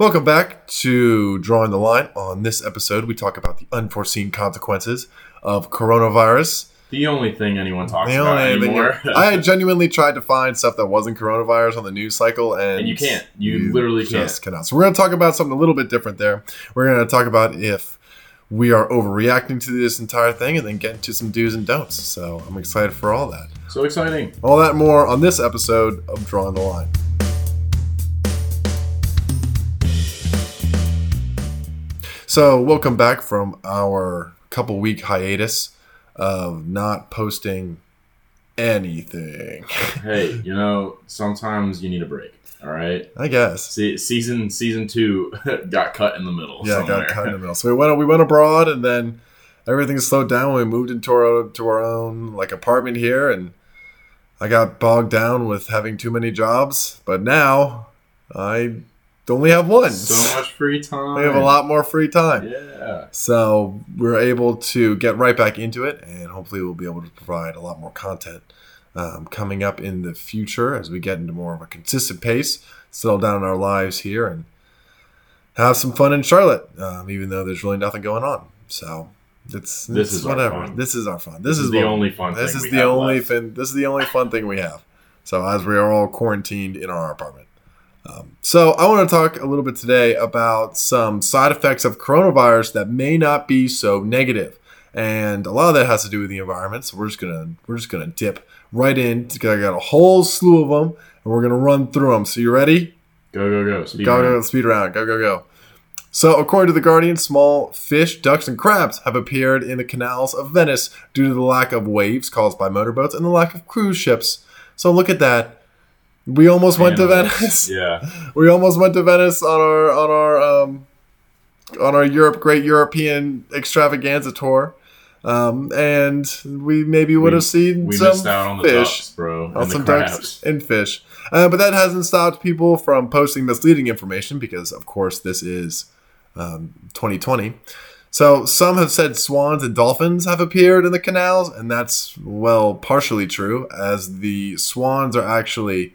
Welcome back to Drawing the Line. On this episode, we talk about the unforeseen consequences of coronavirus. The only thing anyone talks The about only anymore. I genuinely tried to find stuff that wasn't coronavirus on the news cycle, and, And you can't. You literally just cannot. So we're going to talk about something a little bit different there. We're going to talk about if we are overreacting to this entire thing, and then get into some do's and don'ts. So I'm excited for all that. so exciting. All that more on this episode of Drawing the Line. So, welcome back from our couple week hiatus of not posting anything. Hey, you know, sometimes you need a break. All right. I guess. See, season season two got cut in the middle. Yeah, somewhere. got cut in the middle. So we went we went abroad, and then everything slowed down. We moved into our to our own like apartment here, and I got bogged down with having too many jobs. But now I only have one. So much free time. We have a lot more free time. Yeah. So we're able to get right back into it, and hopefully we'll be able to provide a lot more content um, coming up in the future as we get into more of a consistent pace, settle down in our lives here, and have some fun in Charlotte, um, even though there's really nothing going on. So it's, This it's is our whatever. fun. This is our fun. This, This, is, is the what- only fun This is the only left. thing. This is the only fun thing we have. So as we are all quarantined in our apartment. Um, so I want to talk a little bit today about some side effects of coronavirus that may not be so negative, and a lot of that has to do with the environment. So we're just gonna we're just gonna dip right in. I got a whole slew of them, and we're gonna run through them. So you ready? Go go go. Speed go, round. go, speed round. Go, go, go. So, according to The Guardian, small fish, ducks, and crabs have appeared in the canals of Venice due to the lack of waves caused by motorboats and the lack of cruise ships. So, look at that. We almost went to Venice. Yeah. We almost went to Venice on our on our um, on our Europe Great European Extravaganza tour, um, and we maybe would have seen We some missed out on the fish ducks, bro. on some ducks and fish. Uh, but that hasn't stopped people from posting misleading information because, of course, this is um, 2020. So some have said swans and dolphins have appeared in the canals, and that's, well, partially true, as the swans are actually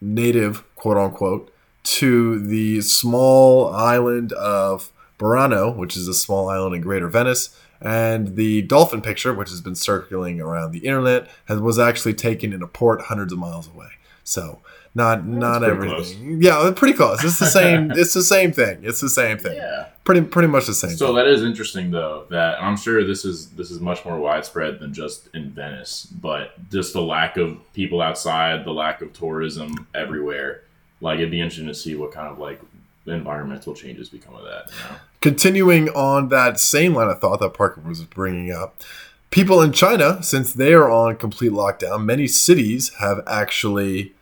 native, quote unquote, to the small island of Burano, which is a small island in Greater Venice. And the dolphin picture, which has been circulating around the internet, has, was actually taken in a port hundreds of miles away. So not not pretty everything. Yeah, uh, pretty close. It's the same. it's the same thing. It's the same thing. Yeah. Pretty pretty much the same. So thing. that is interesting, though. That I'm sure this is this is much more widespread than just in Venice, but just the lack of people outside, the lack of tourism everywhere. Like it'd be interesting to see what kind of like environmental changes become of that. You know? Continuing on that same line of thought that Parker was bringing up, people in China, since they are on complete lockdown, many cities have actually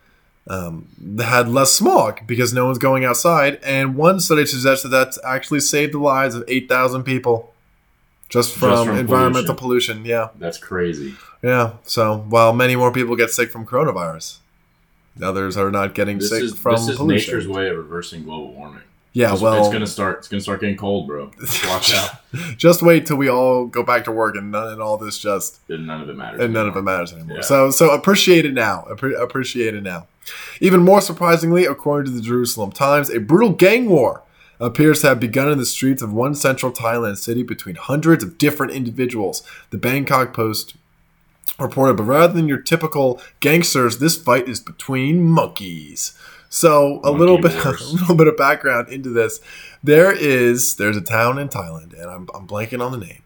um, had less smog because no one's going outside. And one study suggests that that's actually saved the lives of 8,000 people just from, from environmental pollution. Yeah. That's crazy. Yeah. So while many more people get sick from coronavirus, others are not getting This sick is from this is pollution. nature's way of reversing global warming. yeah. It's, Well, it's gonna start. It's gonna start getting cold, bro. Watch out. just wait till we all go back to work and none and all this just And none of it matters. and none of it anymore. matters anymore. Yeah. So so appreciate it now. Appre- appreciate it now. Even more surprisingly, according to the Jerusalem Times, a brutal gang war appears to have begun in the streets of one central Thailand city between hundreds of different individuals. The Bangkok Post reported, but rather than your typical gangsters, this fight is between monkeys. So a Monkey little bit, a little bit of background into this. There is there's a town in Thailand, and I'm, I'm blanking on the name,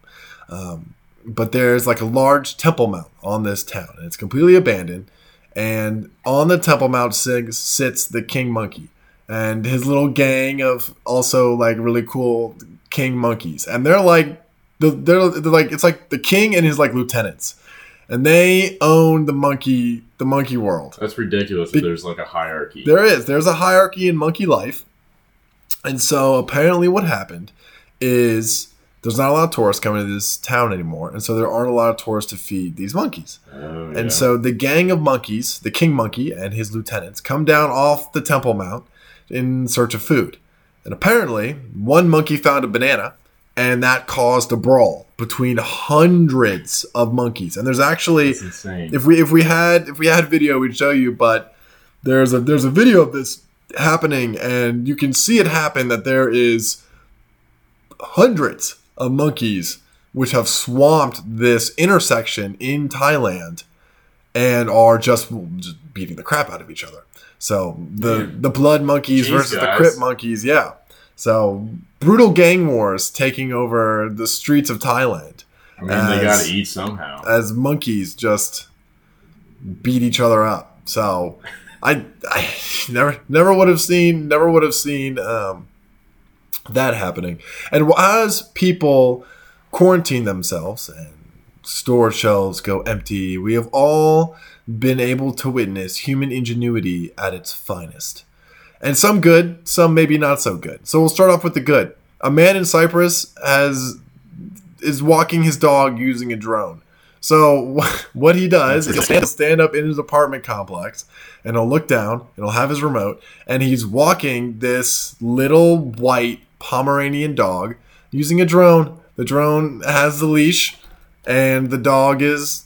um, but there's like a large temple mount on this town, and it's completely abandoned. And on the temple mount sits, sits the king monkey and his little gang of also like really cool king monkeys, and they're like they're, they're, they're like it's like the king and his like lieutenants, and they own the monkey the monkey world. That's ridiculous. Be- that there's like a hierarchy. There is. There's a hierarchy in monkey life. And so apparently what happened is there's not a lot of tourists coming to this town anymore. And so there aren't a lot of tourists to feed these monkeys. Oh, And so the gang of monkeys, the king monkey and his lieutenants, come down off the Temple Mount in search of food. And apparently, one monkey found a banana, and that caused a brawl between hundreds of monkeys. And there's actually if we if we had if we had video we'd show you but there's a there's a video of this happening, and you can see it happen that there is hundreds of monkeys which have swamped this intersection in Thailand and are just, just beating the crap out of each other. So the Man. the blood monkeys Jeez, versus the guys. crip monkeys, yeah. So brutal gang wars taking over the streets of Thailand I mean, they got to eat somehow. as monkeys just beat each other up. So I, I never never would have seen never would have seen um, that happening. And as people quarantine themselves and store shelves go empty, we have all been able to witness human ingenuity at its finest. And some good, some maybe not so good. So we'll start off with the good. A man in Cyprus has is walking his dog using a drone. So what he does is he'll stand up in his apartment complex and he'll look down and he'll have his remote and he's walking this little white Pomeranian dog using a drone. The drone has the leash and the dog is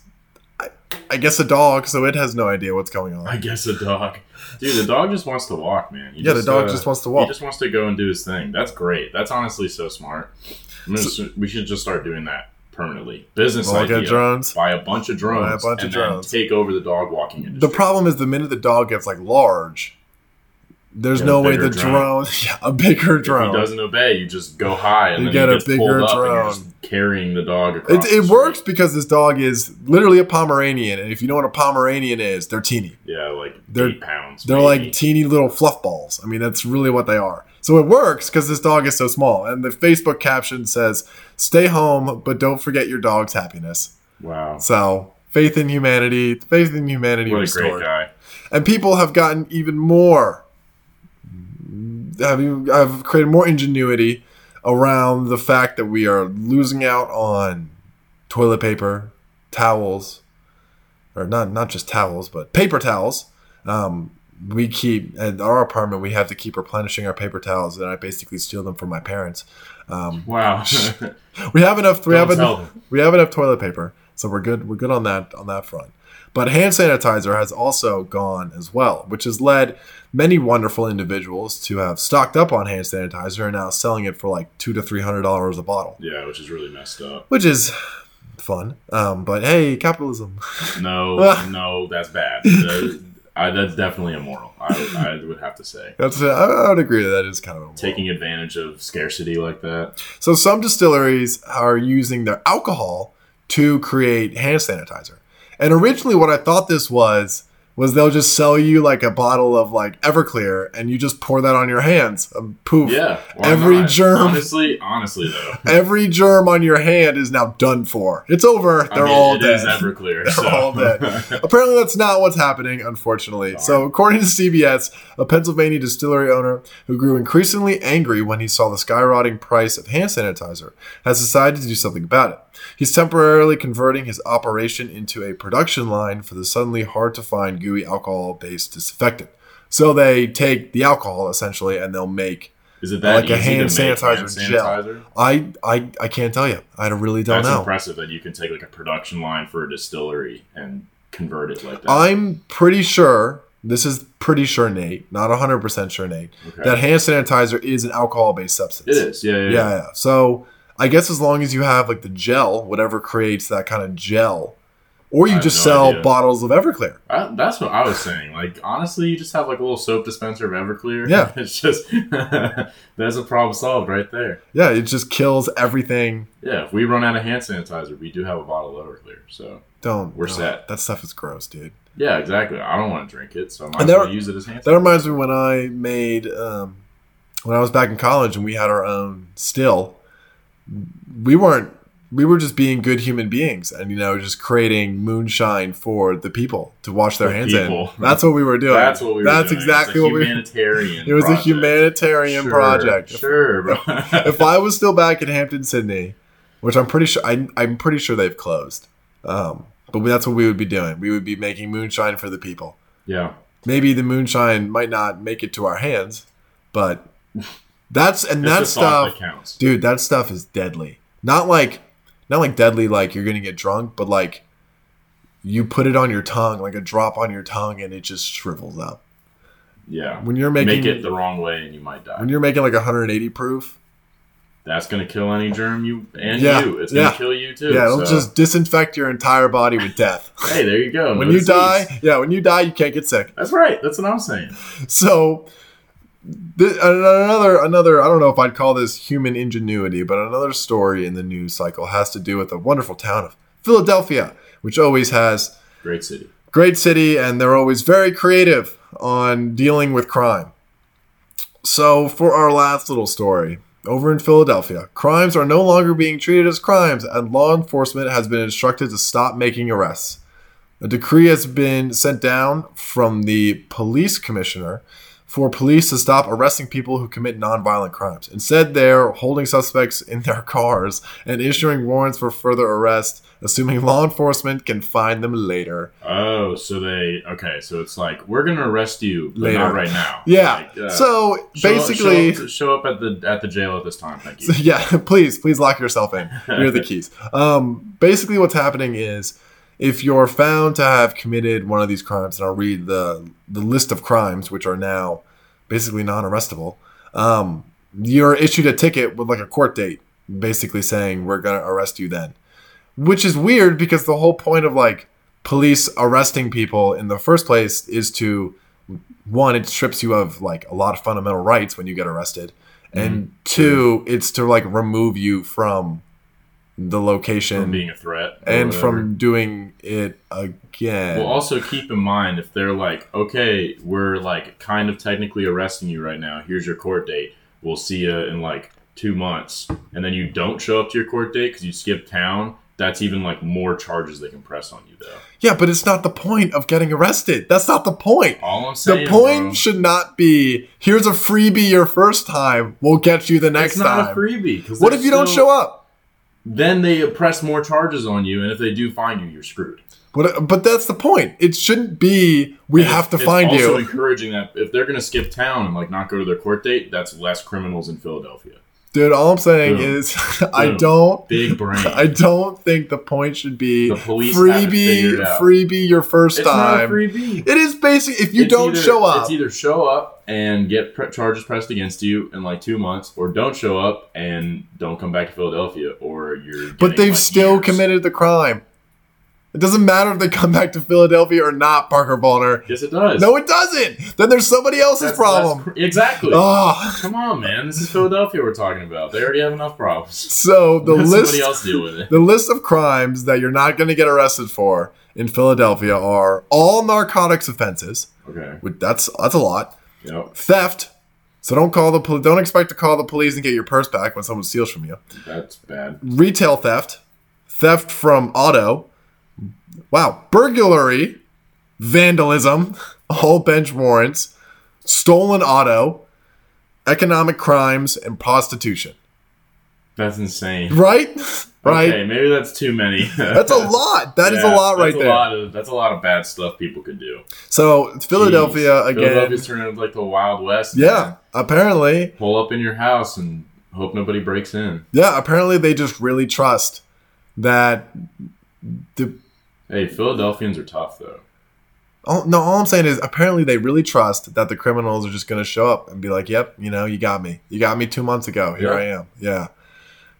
I, I guess a dog, so it has no idea what's going on. I guess a dog. Dude, the dog just wants to walk, man. He Yeah, the dog uh, just wants to walk. He just wants to go and do his thing. That's great. That's honestly so smart. I'm gonna s- we should just start doing that permanently. Business We'll idea. drones. Buy a bunch of drones. Buy a bunch of drones. Take over the dog walking industry. The problem is the minute the dog gets like large, there's no way the drone. drone, yeah, a bigger drone. If he doesn't obey, you just go high and You get a bigger pulled and you're drone. just carrying the dog across. It, it street. works because this dog is literally a Pomeranian, and if you know what a Pomeranian is, they're teeny. Yeah, like They're- eight pounds. They're maybe. like teeny little fluff balls. I mean, that's really what they are. So it works because this dog is so small. And the Facebook caption says, "Stay home, but don't forget your dog's happiness." wow. So faith in humanity, faith in humanity What a great guy. and people have gotten even more have you have created more ingenuity around the fact that we are losing out on toilet paper, towels, or not not just towels, but paper towels. Um, we keep at our apartment. We have to keep replenishing our paper towels, and I basically steal them from my parents. Um, Wow. we have enough. We Don't have enough. We have enough toilet paper, so we're good. We're good on that on that front. But hand sanitizer has also gone as well, which has led many wonderful individuals to have stocked up on hand sanitizer and now selling it for like two to three hundred dollars a bottle, yeah, which is really messed up. which is fun. Um, but hey, capitalism. No, no, that's bad. Uh, I, that's definitely immoral. I, would- I would have to say. That's I, I would agree that that is kind of a Taking advantage of scarcity like that. So some distilleries are using their alcohol to create hand sanitizer. And originally what I thought this was was they'll just sell you like a bottle of like Everclear and you just pour that on your hands. And poof. Yeah. Every not? germ- Honestly, honestly though. Every germ on your hand is now done for. It's over. They're mean, all it dead. is Everclear. They're so. all dead. Apparently, that's not what's happening, unfortunately. So, according to CBS, a Pennsylvania distillery owner who grew increasingly angry when he saw the skyrocketing price of hand sanitizer has decided to do something about it. He's temporarily converting his operation into a production line for the suddenly hard to find gooey alcohol based disinfectant. So, they take the alcohol essentially and they'll make. Is it that Like a hand to make sanitizer hand gel. sanitizer? I, I, I can't tell you. I really don't That's know. impressive that you can take like a production line for a distillery and convert it like that. I'm pretty sure, this is pretty sure, Nate, not 100% sure, Nate, Okay. that hand sanitizer is an alcohol based substance. it is. Yeah, yeah, Yeah, yeah. yeah. So I guess as long as you have like the gel, whatever creates that kind of gel, or you just no sell idea. bottles of Everclear. I, that's what I was saying. Like honestly, you just have like a little soap dispenser of Everclear. Yeah. it's just there's a problem solved right there. Yeah, it just kills everything. Yeah, if we run out of hand sanitizer, we do have a bottle of Everclear. So Don't. We're no, set. That stuff is gross, dude. yeah, exactly. I don't want to drink it, so I might And well use it as hand sanitizer. That reminds me when I made, um, when I was back in college and we had our own still, we weren't, we were just being good human beings and, you know, just creating moonshine for the people to wash their The hands people. in. That's what we were doing. That's what we were That's doing. exactly what we humanitarian. It was a humanitarian Sure, project. Sure, bro. if I was still back in Hampden-Sydney, which I'm pretty sure I, I'm pretty sure they've closed, um, but that's what we would be doing. We would be making moonshine for the people. yeah, Maybe the moonshine might not make it to our hands, but that's and it's that stuff, that dude. That stuff is deadly. Not like, not like deadly like you're gonna get drunk, but like you put it on your tongue, like a drop on your tongue, and it just shrivels up. Yeah. When you're making Make it the wrong way and you might die. when you're making like 180 proof, That's gonna kill any germ you and Yeah, you. It's gonna kill you too. yeah, it'll so- just disinfect your entire body with death. Hey, there you go. when no you disease. die, yeah, when you die, you can't get sick. That's right. That's what I'm saying. So th- another another I don't know if I'd call this human ingenuity, but another story in the news cycle has to do with the wonderful town of Philadelphia, which always has Great city. great city and they're always very creative on dealing with crime. So for our last little story, over in Philadelphia, crimes are no longer being treated as crimes and law enforcement has been instructed to stop making arrests. A decree has been sent down from the police commissioner for police to stop arresting people who commit nonviolent crimes. Instead, they're holding suspects in their cars and issuing warrants for further arrest, assuming law enforcement can find them later. Oh, so they okay. So it's like we're gonna arrest you, but Later. not right now. Yeah. Like, uh, so show- basically, show up, show up at the at the jail at this time. Thank you. yeah, please, please lock yourself in. Here are the keys. Um, basically, what's happening is if you're found to have committed one of these crimes, and I'll read the the list of crimes which are now basically non-arrestable. Um, you're issued a ticket with like a court date, basically saying we're gonna arrest you then, which is weird because the whole point of like police arresting people in the first place is to one, it strips you of like a lot of fundamental rights when you get arrested, and two, it's to like remove you from the location From being a threat and whatever. from doing it again. Well, also keep in mind if they're like, okay, we're like kind of technically arresting you right now. Here's your court date. We'll see you in like two months, and then you don't show up to your court date because you skip town. That's even like more charges they can press on you, though. yeah, but it's not the point of getting arrested. That's not the point. All I'm saying, The point bro, should not be here's a freebie your first time. We'll get you the next time. it's not time. a freebie. what if you don't show up? Then they press more charges on you, and if they do find you, you're screwed. But, uh, but that's the point. It shouldn't be we And have to find also you. Also encouraging that if they're going to skip town and like not go to their court date, that's less criminals in Philadelphia. Dude, all I'm saying Boom. is I don't Big brain. I don't think the point should be The police have it freebie freebie your first it's time. freebie. It is basic if you It's don't either- show up. It's either show up and get pre- charges pressed against you in like two months, or don't show up and don't come back to Philadelphia, or you're. But they've like, still years. committed the crime. It doesn't matter if they come back to Philadelphia or not, Parker Ballner. Yes, it does. No, it doesn't. Then there's somebody else's That's- problem. that's exactly. Oh, Come on, man. This is Philadelphia we're talking about. They already have enough problems. so the Let list, somebody else deal with it. the list of crimes that you're not going to get arrested for in Philadelphia are all narcotics offenses. Okay. Which that's that's a lot. Yep. Theft. So don't call the pol- don't expect to call the police and get your purse back when someone steals from you. That's bad. Retail theft, theft from auto. Wow, burglary, vandalism, all bench warrants, stolen auto, economic crimes, and prostitution. That's insane. Right? right? Okay, maybe that's too many. That's a lot. That is Yeah, a lot right that's there. Lot of, that's a lot of bad stuff people could do. So Philadelphia Jeez. again. Philadelphia's turning into like the Wild West. Yeah, apparently. Pull up in your house and hope nobody breaks in. Yeah, apparently they just really trust that the Hey, Philadelphians are tough though. all, no, all I'm saying is apparently they really trust that the criminals are just going to show up and be like, "Yep, you know, you got me. You got me 2 months ago. Here Yeah. I am." Yeah.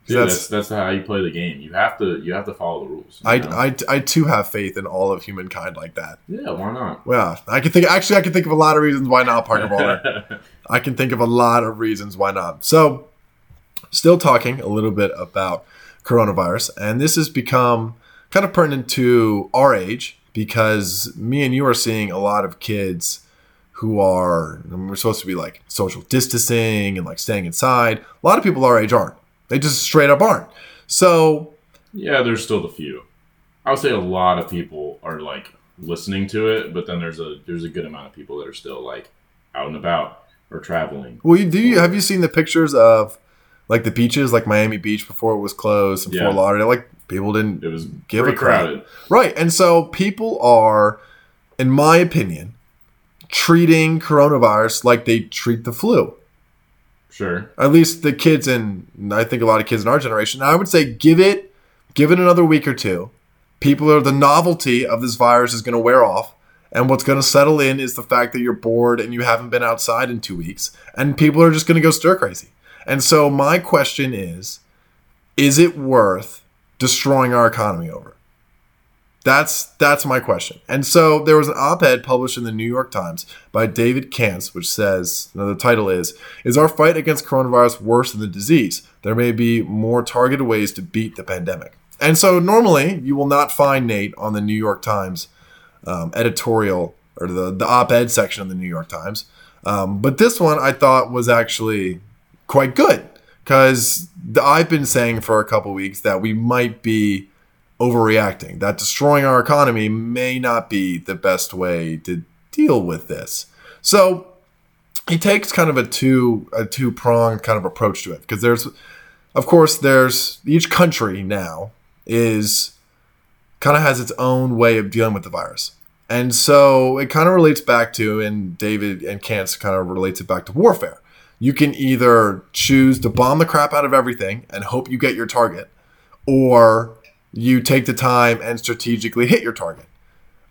Dude, That's- that's, that's how you play the game. You have to you have to follow the rules. I, know? I, I too have faith in all of humankind like that. yeah, why not? Yeah, I can think. Actually, I can think of a lot of reasons why not, Parker Bowler. I can think of a lot of reasons why not. So, still talking a little bit about coronavirus, and this has become kind of pertinent to our age because me and you are seeing a lot of kids who are I mean, we're supposed to be like social distancing and like staying inside. A lot of people our age aren't. They just straight up aren't. So yeah, there's still the few. I would say a lot of people are like listening to it, but then there's a there's a good amount of people that are still like out and about or traveling. Well, you, do you have you seen the pictures of like the beaches, like Miami Beach before it was closed and Yeah. Fort Lauderdale? Like people didn't It was Give a crap. crowded. right, and so people are, in my opinion, treating coronavirus like they treat the flu. Sure. At least the kids in I think a lot of kids in our generation. I would say give it give it another week or two. People are the novelty of this virus is going to wear off, And what's going to settle in is the fact that you're bored and you haven't been outside in two weeks, and people are just going to go stir crazy. And so, my question is is it worth destroying our economy over? That's that's my question. And so there was an op-ed published in the New York Times by David Katz, which says the title is "Is our fight against coronavirus worse than the disease? There may be more targeted ways to beat the pandemic." And so normally you will not find Nate on the New York Times um, editorial or the the op-ed section of the New York Times, um, but this one I thought was actually quite good because I've been saying for a couple weeks that we might be overreacting, that destroying our economy may not be the best way to deal with this. So he takes kind of a two a two pronged kind of approach to it because there's of course there's each country now is kind of has its own way of dealing with the virus. And so it kind of relates back to, and David and Katz kind of relates it back to warfare. You can either choose to bomb the crap out of everything and hope you get your target, or you take the time and strategically hit your target.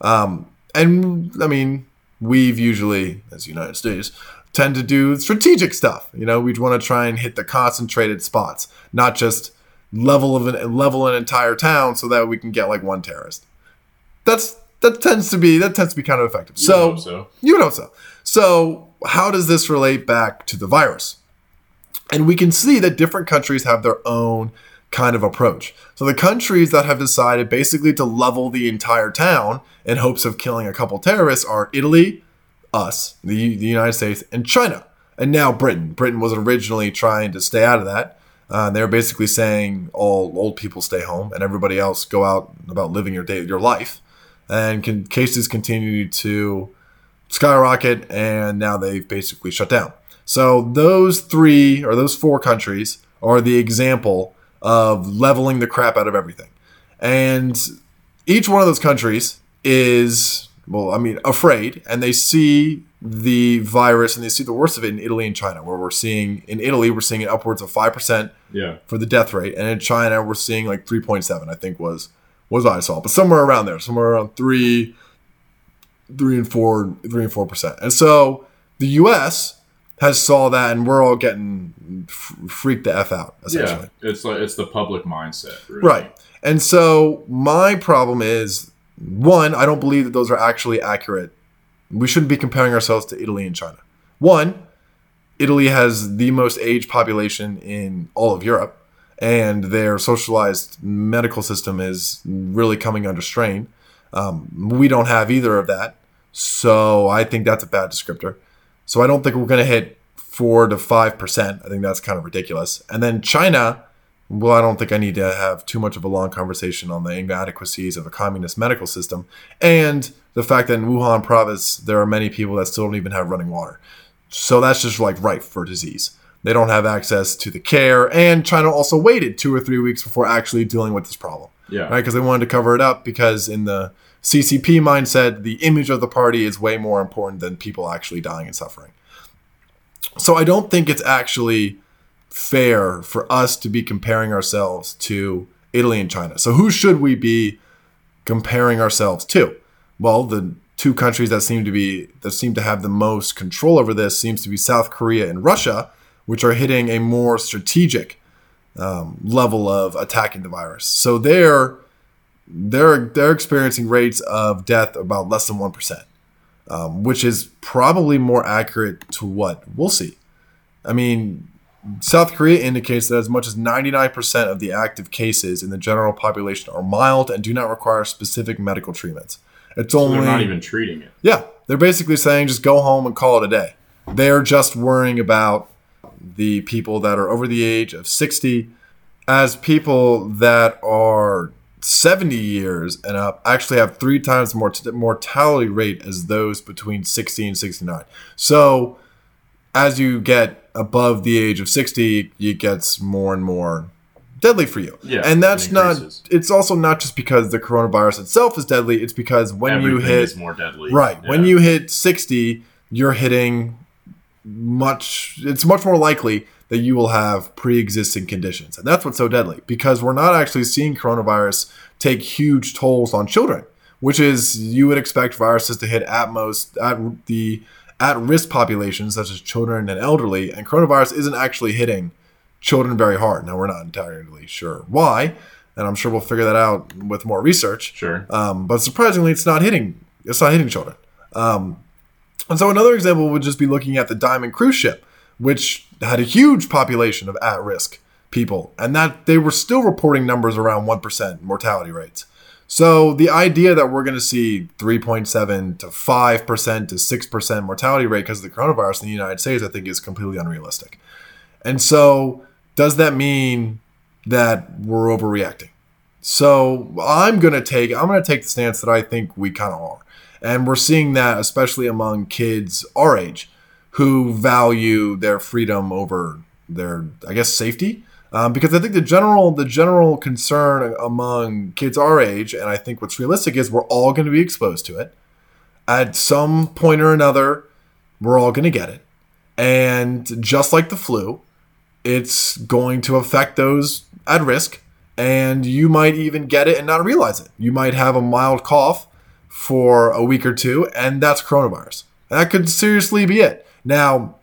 Um, and I mean, we've usually, as the United States, tend to do strategic stuff. You know, we'd want to try and hit the concentrated spots, not just level of an level an entire town so that we can get like one terrorist. That's that tends to be that tends to be kind of effective. You so hope so. you know so. So how does this relate back to the virus? And we can see that different countries have their own kind of approach. So the countries that have decided basically to level the entire town in hopes of killing a couple terrorists are Italy, us, the, the United States, and China. And now Britain. Britain was originally trying to stay out of that. Uh, they're basically saying all old people stay home and everybody else go out about living your day, your life. And can, cases continue to skyrocket, and now they've basically shut down. So those three or those four countries are the example of leveling the crap out of everything. And each one of those countries is, well, I mean, afraid, and they see the virus and they see the worst of it in Italy and China, where we're seeing in Italy we're seeing upwards of five percent Yeah. for the death rate, and in China we're seeing like three point seven, I think was was what I saw, but somewhere around there, somewhere around three, three and four, three and four percent. And so the U.S. has saw that, and we're all getting freaked the f out essentially. Yeah. It's like it's the public mindset. Really. Right. And so my problem is one, I don't believe that those are actually accurate. We shouldn't be comparing ourselves to Italy and China. One, Italy has the most aged population in all of Europe, and their socialized medical system is really coming under strain. Um, we don't have either of that. So I think that's a bad descriptor. So I don't think we're going to hit four to five percent. I think that's kind of ridiculous. And then China, well, I don't think I need to have too much of a long conversation on the inadequacies of a communist medical system and the fact that in Wuhan province there are many people that still don't even have running water. So that's just like ripe for disease. They don't have access to the care, and China also waited two or three weeks before actually dealing with this problem Yeah. right? Because they wanted to cover it up because in the CCP mindset, the image of the party is way more important than people actually dying and suffering. So I don't think it's actually fair for us to be comparing ourselves to Italy and China. So who should we be comparing ourselves to? Well, the two countries that seem to be that seem to have the most control over this seems to be South Korea and Russia, which are hitting a more strategic um, level of attacking the virus. So they're they're they're experiencing rates of death about less than one percent, um, which is probably more accurate to what we'll see. I mean, South Korea indicates that as much as 99% of the active cases in the general population are mild and do not require specific medical treatments. It's So only they're not even treating it. yeah, they're basically saying just go home and call it a day. They're just worrying about the people that are over the age of 60 as people that are 70 years and up actually have three times more mort- mortality rate as those between 60 and 69. So as you get above the age of 60, it gets more and more deadly for you. Yeah, and that's it not it's also not just because the coronavirus itself is deadly, it's because when Everything you hit more deadly. Right. When you hit 60, you're hitting much it's much more likely that you will have pre-existing conditions. And that's what's so deadly because we're not actually seeing coronavirus take huge tolls on children. which is you would expect viruses to hit at most at the at risk populations such as children and elderly, and coronavirus isn't actually hitting children very hard. Now we're not entirely sure why, and I'm sure we'll figure that out with more research. Sure. Um, but surprisingly, it's not hitting. It's not hitting children. Um, and so another example would just be looking at the Diamond cruise ship, which had a huge population of at-risk people, and that they were still reporting numbers around one percent mortality rates. So the idea that we're going to see 3.7 to 5% to 6% mortality rate because of the coronavirus in the United States, I think is completely unrealistic. And so does that mean that we're overreacting? So I'm going to take I'm going to take the stance that I think we kind of are. And we're seeing that especially among kids our age who value their freedom over their I guess safety um, because I think the general the general concern among kids our age, and I think what's realistic is we're all going to be exposed to it at some point or another. We're all going to get it, and just like the flu, it's going to affect those at risk, and you might even get it and not realize it. You might have a mild cough for a week or two, and that's coronavirus. That could seriously be it. Now,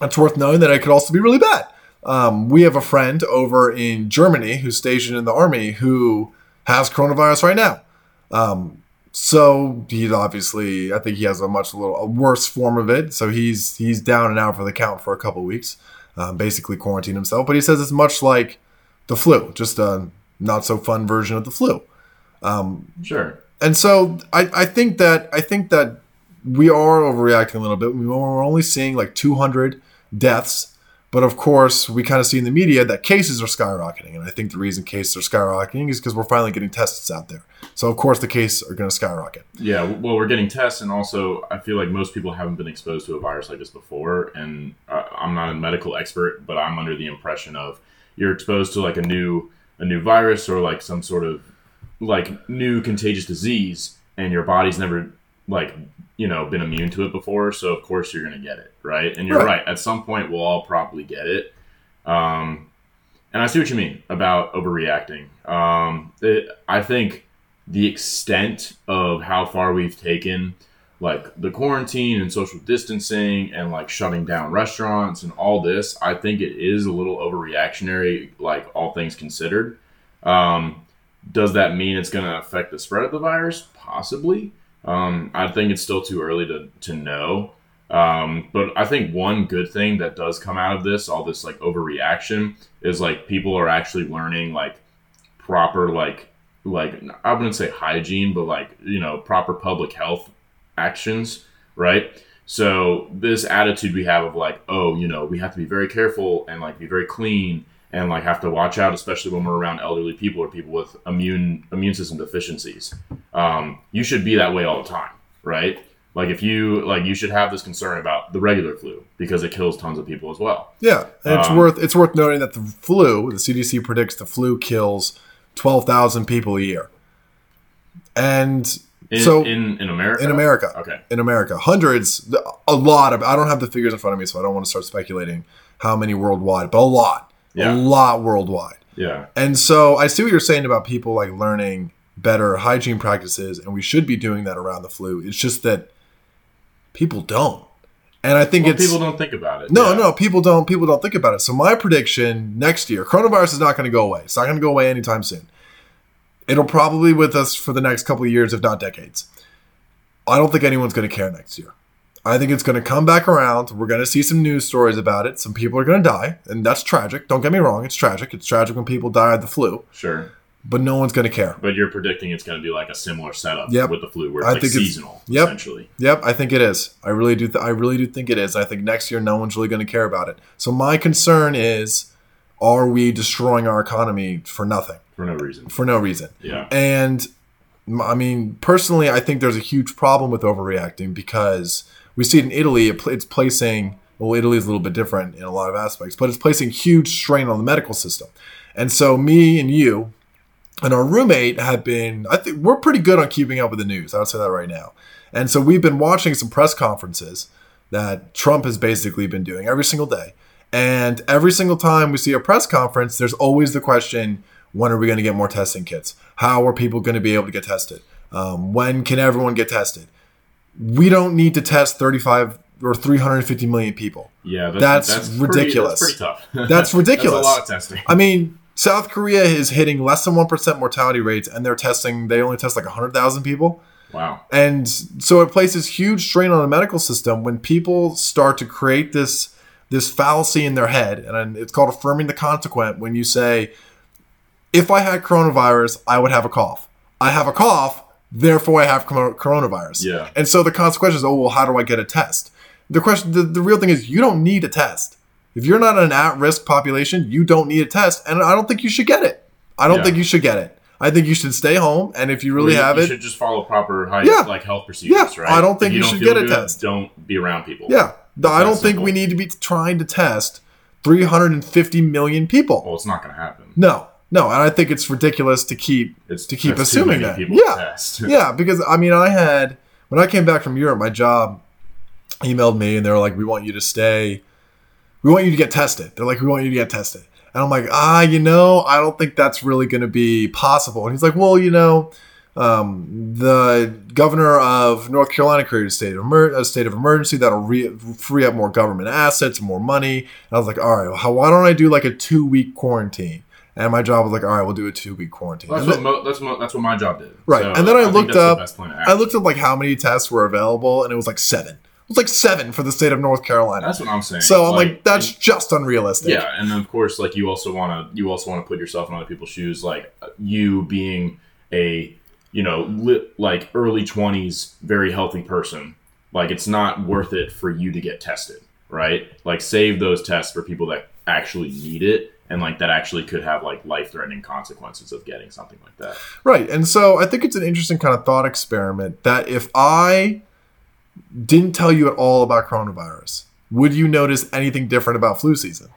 it's worth knowing that it could also be really bad. Um, we have a friend over in Germany who's stationed in the army who has coronavirus right now. Um, so he's obviously, I think he has a much little a worse form of it. So he's he's down and out for the count for a couple weeks, um, basically quarantine himself. But he says it's much like the flu, just a not so fun version of the flu. Um, sure. And so I, I think that I think that we are overreacting a little bit. We are only seeing like 200 deaths but of course, we kind of see in the media that cases are skyrocketing. And I think the reason cases are skyrocketing is because we're finally getting tests out there. So, of course, the cases are going to skyrocket. Yeah, well, we're getting tests. And also, I feel like most people haven't been exposed to a virus like this before. And uh, I'm not a medical expert, but I'm under the impression of you're exposed to like a new a new virus or like some sort of like new contagious disease and your body's never like you know been immune to it before so of course you're going to get it right? And you're right. right. at some point we'll all probably get it. Um, and i see what you mean about overreacting. Um, it, i think the extent of how far we've taken like the quarantine and social distancing and like shutting down restaurants and all this i think it is a little overreactionary like all things considered. Um, does that mean it's going to affect the spread of the virus? Possibly um, I think it's still too early to, to know. Um, but I think one good thing that does come out of this, all this like overreaction, is like people are actually learning like proper like like I wouldn't say hygiene, but like you know proper public health actions, right? So this attitude we have of like, oh, you know, we have to be very careful and like be very clean and like have to watch out, especially when we're around elderly people or people with immune immune system deficiencies. Um, you should be that way all the time, right? Like if you like, you should have this concern about the regular flu because it kills tons of people as well. Yeah, and it's um, worth it's worth noting that the flu, the CDC predicts the flu kills twelve thousand people a year, and in, so in in America, in America, okay, in America, hundreds, a lot of. I don't have the figures in front of me, so I don't want to start speculating how many worldwide, but a lot yeah. a lot worldwide. Yeah. And so I see what you're saying about people like learning better hygiene practices, and we should be doing that around the flu. It's just that people don't. And I think well, it's people don't think about it. No, yeah. no, people don't. People don't think about it. So my prediction next year, coronavirus is not going to go away. It's not going to go away anytime soon. It'll probably with us for the next couple of years, if not decades. I don't think anyone's going to care next year. I think it's going to come back around. We're going to see some news stories about it. Some people are going to die, and that's tragic. Don't get me wrong; it's tragic. It's tragic when people die of the flu. Sure. But no one's going to care. But you're predicting it's going to be like a similar setup yep. with the flu, where it's I like think seasonal, it's, yep. essentially. Yep, I think it is. I really do. Th- I really do think it is. I think next year no one's really going to care about it. So my concern is, are we destroying our economy for nothing? For no reason. For no reason. Yeah. And I mean, personally, I think there's a huge problem with overreacting because we see it in Italy. It's placing well, Italy is a little bit different in a lot of aspects, but it's placing huge strain on the medical system. And so, me and you and our roommate have been, I think we're pretty good on keeping up with the news. I would say that right now. And so, we've been watching some press conferences that Trump has basically been doing every single day. And every single time we see a press conference, there's always the question when are we going to get more testing kits? How are people going to be able to get tested? Um, when can everyone get tested? We don't need to test 35 or 350 million people. Yeah, That's pretty- ridiculous. that's pretty tough. That's ridiculous. that's a lot of testing. I mean, South Korea is hitting less than 1% mortality rates, and they're testing, they only test like 100,000 people. Wow. And so it places huge strain on the medical system when people start to create this this fallacy in their head, and it's called affirming the consequent. When you say, "If I had coronavirus, I would have a cough. I have a cough, therefore I have coronavirus." Yeah. And so the consequence is, "Oh well, how do I get a test?" The question, the, the real thing is, you don't need a test. If you're not an at-risk population, you don't need a test, and I don't think you should get it. I don't Yeah. think you should get it. I think you should stay home, and if you really you, have you it, should just follow proper high, Yeah. like health procedures, Yeah, right? I don't think you don't should get a test. Don't be around people. Yeah. I don't think simple. we need to be trying to test 350 million people. Well, it's not going to happen. No. No, and I think it's ridiculous to keep It's to keep assuming that. Yeah. test. Yeah, because I mean I had when I came back from Europe, my job emailed me and they were like, We want you to stay we want you to get tested. They're like, We want you to get tested. And I'm like, ah, you know, I don't think that's really gonna be possible. And he's like, Well, you know, um, the governor of North Carolina created a state of emer- a state of emergency that'll re- free up more government assets more money. And I was like, all right, well, how, why don't I do like a two week quarantine? And my job was like, all right, we'll do a two week quarantine. That's And what mo- that's mo- that's what my job did. Right, So and then I think looked up- best plan of I looked up like how many tests were available, and it was like seven. It was like seven for the state of North Carolina. That's what I'm saying. so I'm like, that's and- just unrealistic. yeah, and then of course, like you also want to you also want to put yourself in other people's shoes. Like you being a you know li- like early 20s very healthy person, like it's not worth it for you to get tested, right? Like save those tests for people that actually need it and like that actually could have like life threatening consequences of getting something like that. Right. And so I think it's an interesting kind of thought experiment that if I didn't tell you at all about coronavirus, would you notice anything different about flu season?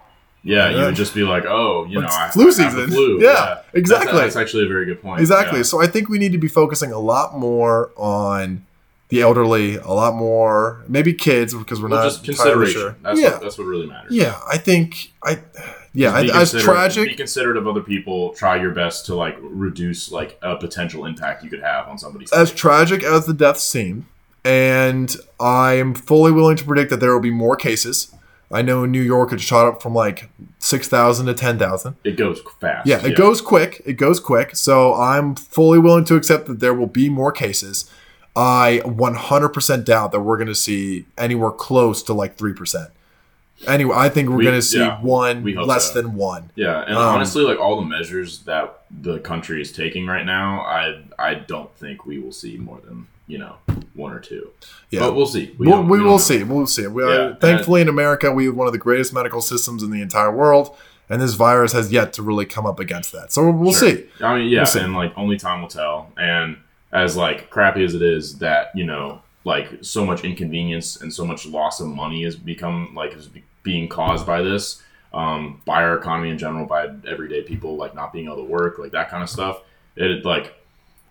Yeah, you would just be like, oh, you know, It's flu I have season. flu. Yeah, exactly. That's, that's actually a very good point. Exactly. Yeah. So I think we need to be focusing a lot more on the elderly, a lot more maybe kids because we're Well, not just consideration. sure. That's yeah. what that's what really matters. yeah, I think I yeah, Just be I, as tragic Be considerate of other people. Try your best to like reduce like a potential impact you could have on somebody's. as life. tragic as the deaths seem, and I am fully willing to predict that there will be more cases. I know in New York it shot up from like six thousand to ten thousand. it goes fast. Yeah, it goes quick. It goes quick. So I'm fully willing to accept that there will be more cases. I 100% doubt that we're going to see anywhere close to like 3%. Anyway, I think we're We- going to see yeah, one less so. than one. Yeah, and Um, honestly, like all the measures that the country is taking right now, I I don't think we will see more than you know one or two. Yeah. but we'll see. We, will don't- we will see. We'll see. We, Yeah, uh, thankfully, in America, we have one of the greatest medical systems in the entire world, and this virus has yet to really come up against that. So we'll Sure. see. I mean, yeah, We'll and like only time will tell. And as like crappy as it is, that you know, like so much inconvenience and so much loss of money has become like be- being caused by this, um, by our economy in general, by everyday people like not being able to work, like that kind of stuff. It like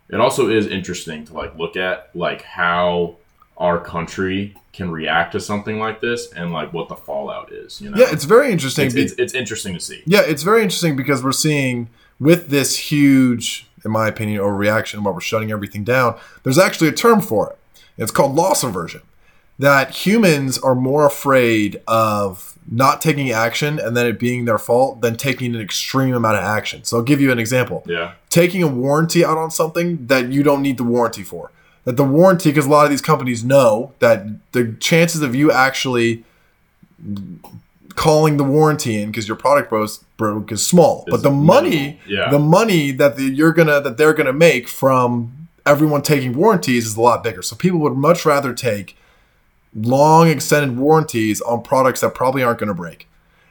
it also is interesting to like look at like how our country can react to something like this and like what the fallout is. You know, Yeah, it's very interesting. it's, it's, it's interesting to see. Yeah, it's very interesting because we're seeing with this huge, in my opinion, overreaction while we're shutting everything down, there's actually a term for it. It's called loss aversion. That humans are more afraid of not taking action and then it being their fault than taking an extreme amount of action. So I'll give you an example. Yeah, Taking a warranty out on something that you don't need the warranty for. That the warranty, because a lot of these companies know that the chances of you actually calling the warranty in because your product broke, broke is small. but Is the money. Yeah. the money that the, you're gonna that they're gonna make from everyone taking warranties is a lot bigger. So people would much rather take long extended warranties on products that probably aren't gonna break.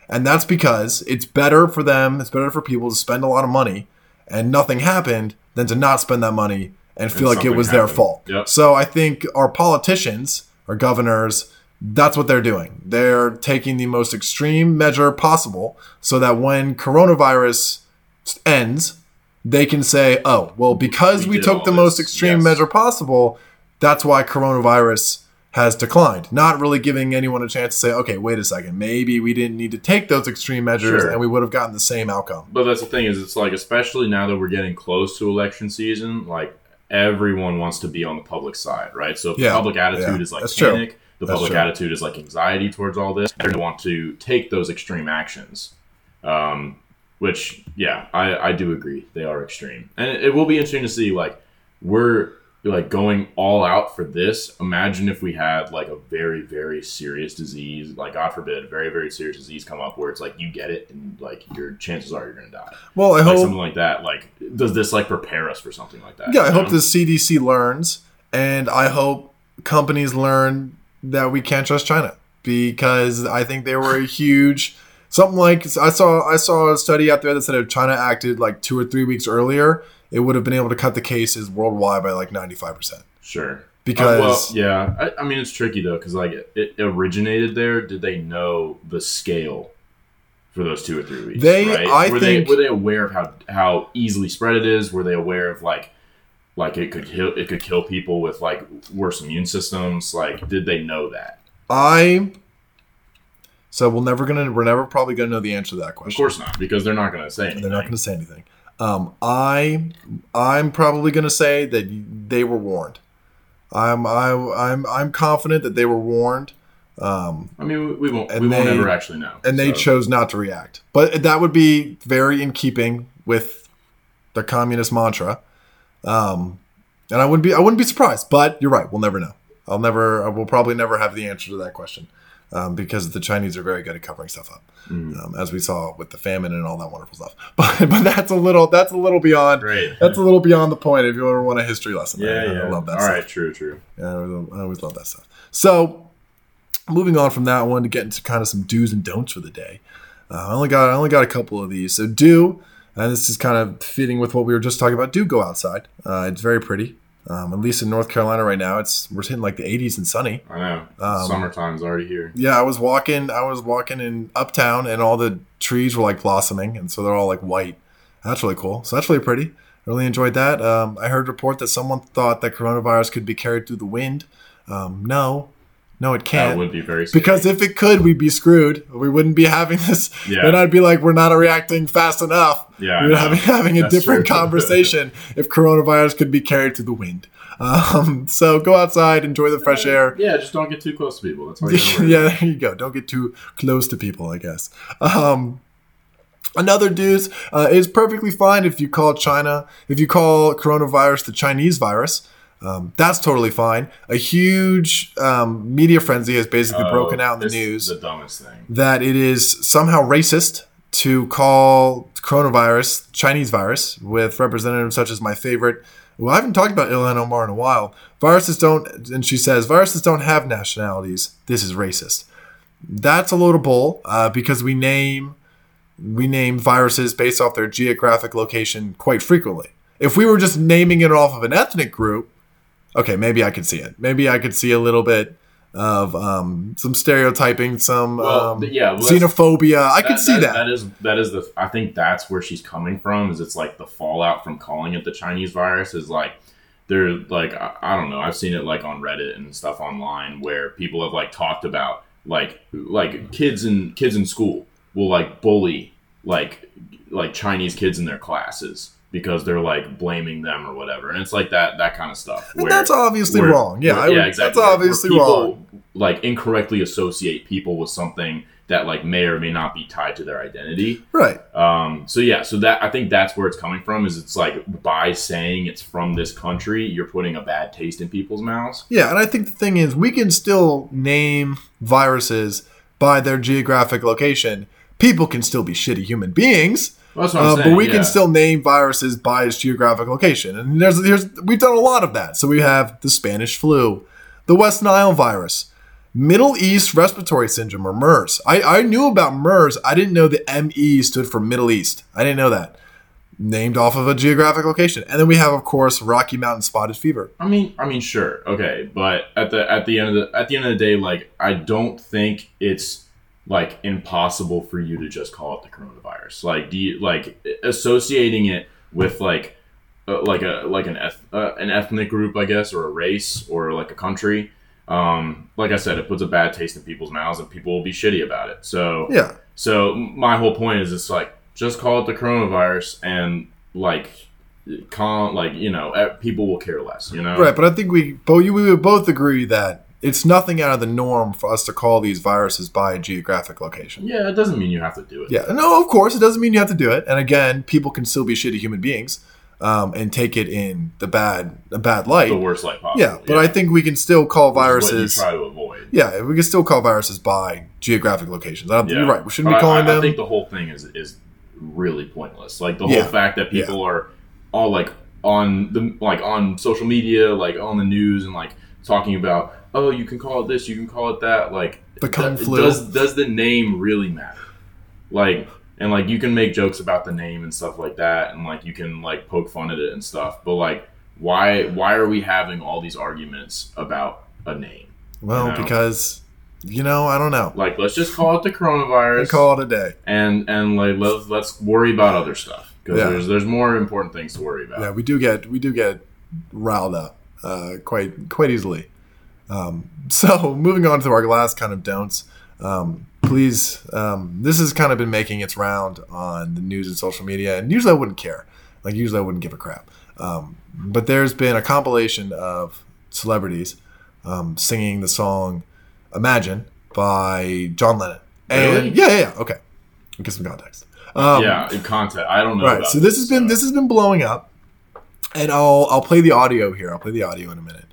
And that's because it's better for them, it's better for people to spend a lot of money and nothing happened than to not spend that money and feel like it was their fault. Yep. So I think our politicians, our governors, that's what they're doing. They're taking the most extreme measure possible so that when coronavirus ends, they can say, oh, well, because We we, took the most extreme Yes. measure possible, that's why coronavirus has declined. Not really giving anyone a chance to say, okay, wait a second, maybe we didn't need to take those extreme measures Sure. and we would have gotten the same outcome. But that's the thing is, it's like especially now that we're getting close to election season, like everyone wants to be on the public side, right? So if Yeah, the public attitude yeah, is like that's true. panic, the That's public true. attitude is like anxiety towards all this, they want to take those extreme actions. Um, which, yeah, I, I do agree. They are extreme. And it, it will be interesting to see, like, we're like going all out for this. Imagine if we had like a very, very serious disease, like God forbid, very, very serious disease come up where it's like you get it and like your chances are you're gonna die. Well, I Like hope. something like that. Like does this like prepare us for something like that? Yeah, I you hope know? the CDC learns, and I hope companies learn that we can't trust China because I think they were a huge something like I saw I saw a study out there that said if China acted like two or three weeks earlier, it would have been able to cut the cases worldwide by like ninety five percent. Sure. Because Uh, well, yeah, I, I mean it's tricky though because like it, it originated there. Did they know the scale for those two or three weeks? They- right? I were think- they were they aware of how how easily spread it is? Were they aware of like like it could kill it could kill people with like worse immune systems? Like did they know that? I so we're never gonna we're never probably gonna know the answer to that question. Of course not, because they're not going to say anything. They're not going to say anything. Um, I I'm probably going to say that they were warned. I'm I, I'm I'm confident that they were warned, um, I mean, we, won't. We won't they- ever actually know. and they chose not to react. But that would be very in keeping with the communist mantra. Um, and I wouldn't be I wouldn't be surprised. But you're right. We'll never know. I'll never. I will probably never have the answer to that question. Um, because the Chinese are very good at covering stuff up, Mhm. um, as we saw with the famine and all that wonderful stuff. But but that's a little that's a little beyond Great. That's a little beyond the point. If you ever want a history lesson, yeah, I, yeah. I love that. All stuff. right, true, true. Yeah, I always, I always love that stuff. So, moving on from that, one to get into kind of some do's and don'ts for the day. Uh, I only got I only got a couple of these. So, do, and this is kind of fitting with what we were just talking about. Do go outside. Uh, it's very pretty. Um, at least in North Carolina right now, it's we're hitting like the 80s and sunny. I know. Um, Summertime's already here. Yeah, I was walking. I was walking in Uptown, and all the trees were like blossoming, and so they're all like white. That's really cool. So that's really pretty. I really enjoyed that. Um, I heard a report that someone thought that coronavirus could be carried through the wind. Um, no, no, it can't. That would be very scary. because if it could, we'd be screwed. We wouldn't be having this. Yeah. Then I'd be like, we're not reacting fast enough. Yeah, we would be having a That's different true. conversation if coronavirus could be carried through the wind. Um, so go outside, enjoy the fresh air. Yeah, just don't get too close to people. That's all you yeah, there you go. Don't get too close to people, I guess. Um, another dudes uh, is perfectly fine if you call China, if you call coronavirus the Chinese virus. Um, that's totally fine. A huge um, media frenzy has basically Oh, broken out in the news The dumbest thing. that it is somehow racist to call coronavirus Chinese virus with representatives such as my favorite. Well, I haven't talked about Ilhan Omar in a while. Viruses don't, and she says, viruses don't have nationalities. This is racist. That's a load of bull uh, because we name we name viruses based off their geographic location quite frequently. If we were just naming it off of an ethnic group, okay, maybe I could see it. Maybe I could see a little bit of um, some stereotyping, some Well, um, yeah, xenophobia. I could see that. That is that is the. I think that's where she's coming from. Is it's like the fallout from calling it the Chinese virus is like they're like I, I don't know. I've seen it like on Reddit and stuff online where people have like talked about like like kids in kids in school will like bully like like Chinese kids in their classes because they're like blaming them or whatever, and it's like that that kind of stuff. and that's obviously where- wrong. Yeah, where- I would, exactly. that's Where- where obviously people, wrong. Like incorrectly associate people with something that like may or may not be tied to their identity. Right. Um, so yeah, so that I think that's where it's coming from. Is it's like by saying it's from this country, you're putting a bad taste in people's mouths. Yeah, and I think the thing is, we can still name viruses by their geographic location. People can still be shitty human beings, Well, that's what I'm uh, saying. but we yeah. can still name viruses by its geographic location. And there's, there's, we've done a lot of that. So we have the Spanish flu, the West Nile virus, Middle East Respiratory Syndrome, or MERS. I, I knew about MERS. I didn't know the ME stood for Middle East. I didn't know that. Named off of a geographic location. And then we have, of course, Rocky Mountain Spotted Fever. I mean, I mean, sure, okay, but at the at the end of the at the end of the day, like I don't think it's like impossible for you to just call it the coronavirus. Like, do you like associating it with like uh, like a like an eth- uh, an ethnic group, I guess, or a race, or like a country? Um, like I said, it puts a bad taste in people's mouths, and people will be shitty about it. So Yeah. so my whole point is, it's like just call it the coronavirus, and like con like you know people will care less. You know, Right, but I think we both we would both agree that it's nothing out of the norm for us to call these viruses by geographic location. Yeah, it doesn't mean you have to do it. Yeah, no, of course, it doesn't mean you have to do it. And again, people can still be shitty human beings um, and take it in the bad, a bad light. the worst light possible. Yeah, but I think we can still call viruses. what you try to avoid. Yeah, we can still call viruses by geographic locations. Don't, Yeah. You're right. We shouldn't But be calling I, I, them. I think the whole thing is is really pointless. Like the Yeah. whole fact that people are all like on the like on social media, like on the news, and like talking about, oh, you can call it this, you can call it that. Like The kung th-. Does does the name really matter? Like. And like you can make jokes about the name and stuff like that, and like you can like poke fun at it and stuff. But like, why why are we having all these arguments about a name? well, you know. because you know, I don't know. Like, let's just call it the coronavirus. call it a day. and and like let's let's worry about other stuff because Yeah. there's there's more important things to worry about. Yeah, we do get we do get riled up uh, quite quite easily. Um, so moving on to our last kind of don'ts. Um, please, um, this has kind of been making its round on the news and social media, and usually I wouldn't care. Like usually I wouldn't give a crap. Um, but there's been a compilation of celebrities um, singing the song "Imagine" by John Lennon. And Really? yeah, yeah, yeah. Okay, I'll get some context. Um, yeah, in content, I don't know. Right. So this has been this has been blowing up, and I'll I'll play the audio here. I'll play the audio in a minute.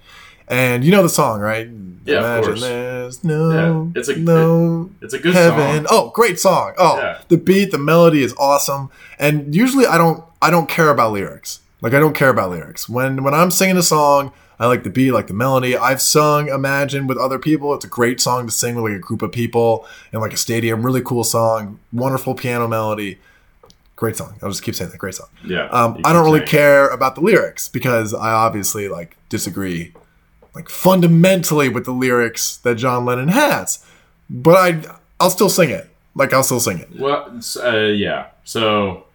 And you know the song, right? Yeah, of Imagine course. there's no Yeah, it's a- no It's a good heaven. song. Oh, great song. Oh, Yeah. the beat, the melody is awesome. And usually I don't I don't care about lyrics. Like I don't care about lyrics. When when I'm singing a song, I like the beat, I like the melody. I've sung Imagine with other people. It's a great song to sing with like a group of people in like a stadium. Really cool song. Wonderful piano melody. Great song. I'll just keep saying that. Great song. Yeah. Um, I don't really care about the lyrics because I obviously like disagree, like fundamentally with the lyrics that John Lennon has. But I, I'll still sing it. Like I'll still sing it. Well, uh, yeah. So,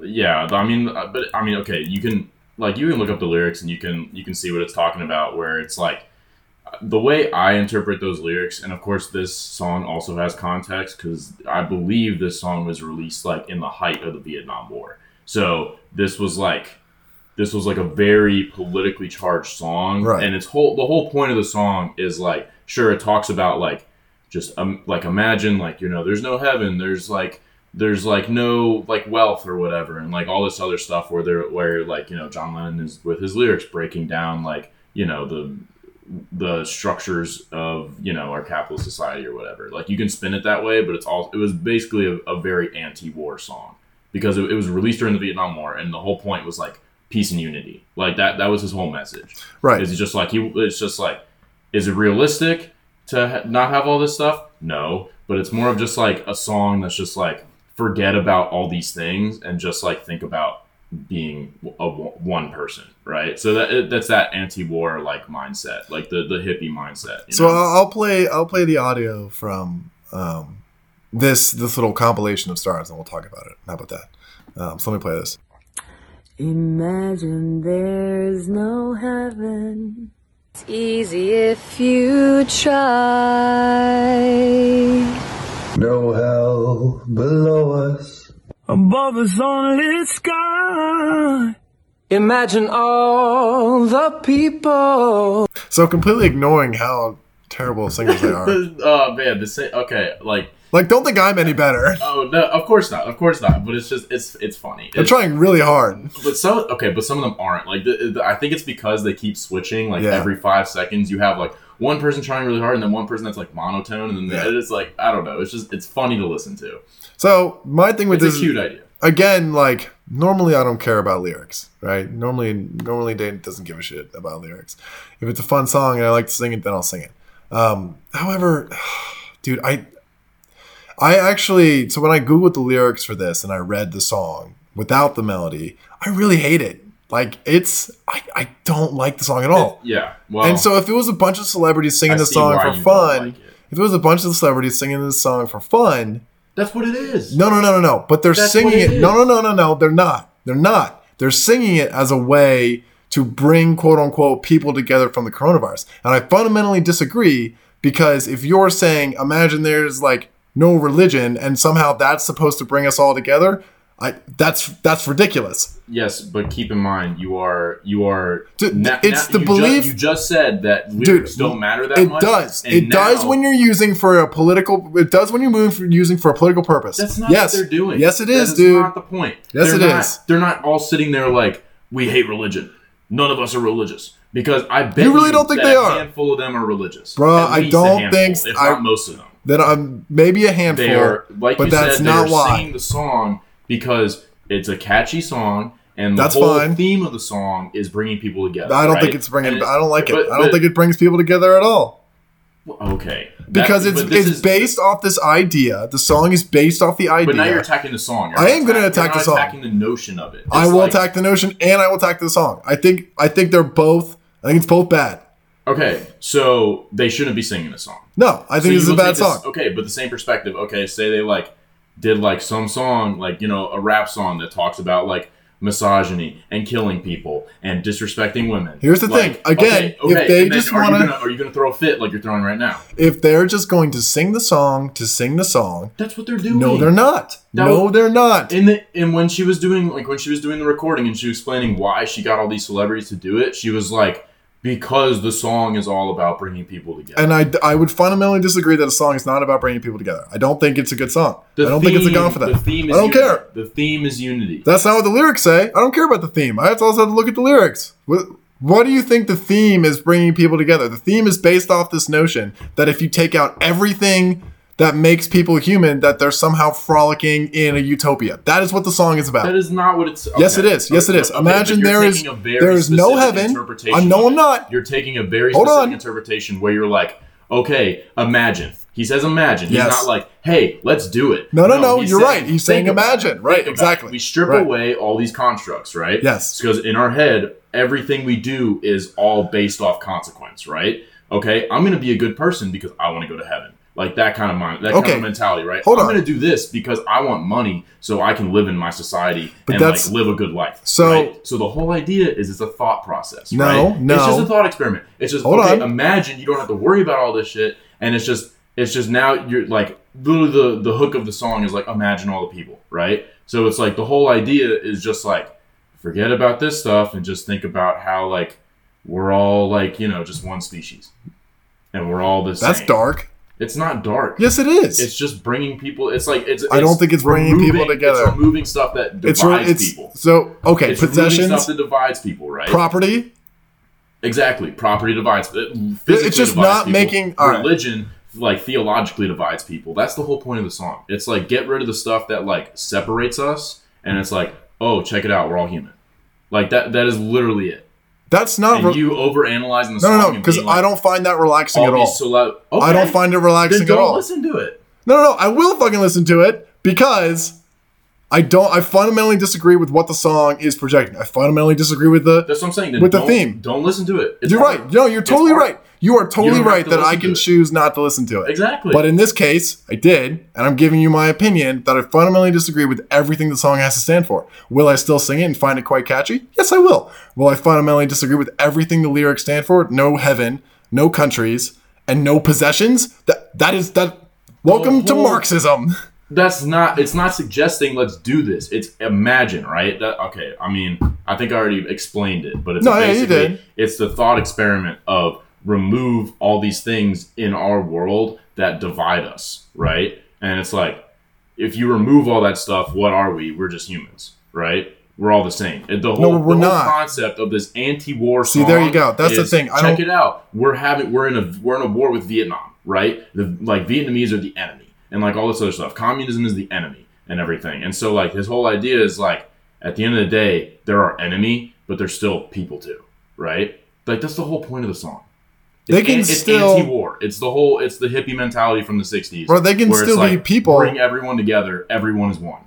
yeah. I mean, uh, but I mean, okay. You can like you can look up the lyrics and you can you can see what it's talking about. Where it's like the way I interpret those lyrics, and of course, this song also has context because I believe this song was released like in the height of the Vietnam War. So this was like this was like a very politically charged song, Right. and its whole the whole point of the song is like sure it talks about like just um, like imagine like you know there's no heaven there's like there's like no like wealth or whatever and like all this other stuff where they're where like you know John Lennon is with his lyrics breaking down like you know the the structures of you know our capitalist society or whatever. Like you can spin it that way but it's all it was basically a, a very anti-war song. Because it, it was released during the Vietnam War and the whole point was like peace and unity. Like that that was his whole message. Right. is just like he it's just like is it realistic to ha- not have all this stuff? No. But it's more of just like a song that's just like forget about all these things and just like think about being a one person right so that that's that anti-war like mindset like the the hippie mindset you So know? I'll I'll play. I'll play the audio from um, this this little compilation of stars, and we'll talk about it. How about that? Um, so let me play this. Imagine there's no heaven. It's easy if you try. No hell below us. Above us only sky. Imagine all the people. So completely ignoring how terrible singers they are. oh man the same okay like like, don't think I'm any better. oh no of course not of course not but it's just it's it's funny They're It's- trying really hard. But some okay, but some of them aren't. Like the, the, I think it's because they keep switching. Like Yeah. every five seconds, you have like one person trying really hard, and then one person that's like monotone, and then Yeah. it's like I don't know. It's just it's funny to listen to. So my thing with It's this a cute idea. again, like normally I don't care about lyrics, right? Normally, normally Dane doesn't give a shit about lyrics. If it's a fun song and I like to sing it, then I'll sing it. Um, however, dude, I, I actually so when I googled the lyrics for this and I read the song without the melody, I really hate it. Like it's, I, I don't like the song at all. Yeah. Well, and so if it was a bunch of celebrities singing I this song for fun, like it. if it was a bunch of celebrities singing this song for fun, that's what it is. no, no, no, no, no. But they're That's singing it. it No, no, no, no, no. They're not. They're not. They're singing it as a way to bring quote unquote people together from the coronavirus. And I fundamentally disagree because if you're saying, imagine there's like no religion and somehow that's supposed to bring us all together, I that's that's ridiculous. Yes, but keep in mind you are you are. Dude, it's the you belief- Ju- you just said that lyrics don't matter that it much. does. It does when you're using for a political. It does when you're moving for, using for a political purpose. That's not yes. what they're doing. Yes, it is, that is dude. Not the point. Yes, they're it not, is. They're not all sitting there like we hate religion. None of us are religious because I bet You really don't think they a are? handful of them are religious. At I don't handful, think- if I- not most of them. then um, maybe a handful, They are like but you that's said. not they're why. singing the song because it's a catchy song. And the That's whole fine. theme of the song is bringing people together. I don't right? think it's bringing. And I don't like it. but- I don't but- think it brings people together at all Okay, That- because it's it's is- based off this idea. The song is based off the idea. But now you're attacking the song. You're I am gonna attack- attack the song. Attacking the notion of it. I will like- attack the notion and I will attack the song. I think I think they're both. I think it's both bad. Okay, so they shouldn't be singing the song. No, I think this is a bad take this- song. Okay, but the same perspective. Okay, say they like did like some song, like you know, a rap song that talks about like misogyny and killing people and disrespecting women. Here's the Like, thing. Again, if they just you gonna, are you gonna throw a fit like you're throwing right now? If they're just going to sing the song to sing the song, That's what they're doing. no, they're not. That no, was- they're not. In the, and when she was doing like when she was doing the recording and she was explaining why she got all these celebrities to do it, she was like, because the song is all about bringing people together. And I, I would fundamentally disagree that a song is not about bringing people together. I don't think it's a good song. The I don't think it's a theme- gun for that. The theme is I don't unity. care. The theme is unity. That's not what the lyrics say. I don't care about the theme. I also have to look at the lyrics. What, what do you think the theme is bringing people together? The theme is based off this notion that if you take out everything that makes people human, that they're somehow frolicking in a utopia. That is what the song is about. That is not what it's. Yes, it is. Yes, it is. Okay, Imagine there is- taking a very there is no heaven. I know I'm not. You're taking a very Hold specific on. interpretation where you're like, okay, imagine. He says imagine. He's Yes. not like, hey, let's do it. No, no, no, he's you're right. He's saying imagine. it. Right, exactly. We strip Right. away all these constructs, right? Yes. Because in our head, everything we do is all based off consequence, right? Okay, I'm going to be a good person because I want to go to heaven. Like that kind of mind, that kind of mentality, right? Hold I'm on. going to do this because I want money so I can live in my society But and like live a good life. So- right? so the whole idea is it's a thought process. No, right? no. It's just a thought experiment. It's just Hold okay. on. Imagine you don't have to worry about all this shit, and it's just it's just now you're like literally the the hook of the song is like imagine all the people, right? So it's like the whole idea is just like forget about this stuff and just think about how like we're all like you know just one species, and we're all the same. That's dark. It's not dark. Yes, it is. It's just bringing people. It's like it's. I don't think it's bringing people together. It's removing stuff that it's divides it's people. so okay. It's possessions, stuff that divides people, right? property. exactly. Property divides. Uh, it physically It's just divides not people. making- right. religion. Like theologically divides people. That's the whole point of the song. It's like get rid of the stuff that like separates us, and it's like, oh, check it out, we're all human. Like that. That is literally it. That's not. And re- you over analyzing the no, song. no, no. Because like, I don't find that relaxing at oh, all. these cele- I don't find it Then relaxing at don't all. listen to it. No, no, no. I will fucking listen to it because I don't. I fundamentally disagree with what the song is projecting. I fundamentally disagree with the. That's what I'm saying. Then With the theme. Don't listen to it. It's You're hard. right. No, you're totally right. You are totally don't right to that I can choose not to listen to it. Exactly. But in this case, I did, and I'm giving you my opinion that I fundamentally disagree with everything the song has to stand for. Will I still sing it and find it quite catchy? Yes, I will. Will I fundamentally disagree with everything the lyrics stand for? No heaven, no countries, and no possessions? That that is that. Welcome to Marxism. that's not it's not suggesting let's do this it's imagine right that okay i mean i think i already explained it but it's No, yeah, you basically did. it's the thought experiment of remove all these things in our world that divide us right? And it's like if you remove all that stuff what are we? We're just humans right? We're all the same. The whole, we're the whole not. concept of this anti-war See, song there you go. That's the thing. I check don't- it out. We're having we're in a we're in a war with vietnam right? The like vietnamese are the enemy and like all this other stuff. Communism is the enemy and everything. And so like his whole idea is like at the end of the day they're our enemy but they're still people too right? Like that's the whole point of the song They it's, can an- it's still- anti-war it's the whole it's the hippie mentality from the 60s Bro, they can still be people. bring everyone together everyone is one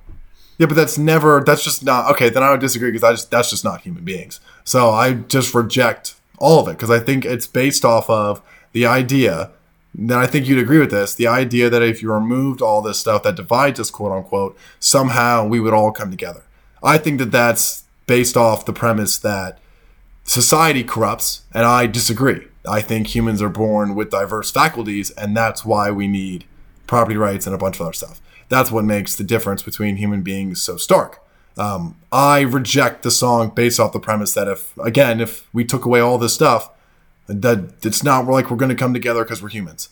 Yeah, but that's never. That's just not okay. Then I would disagree because I just that's just not human beings. So I just reject all of it because I think it's based off of the idea. Then I think you'd agree with this. The idea that if you removed all this stuff that divides us, quote unquote, somehow we would all come together. I think that that's based off the premise that society corrupts, and I disagree. I think humans are born with diverse faculties, and that's why we need property rights and a bunch of other stuff. That's what makes the difference between human beings so stark. Um, I reject the song based off the premise that if, again, if we took away all this stuff, that it's not like we're going to come together because we're humans.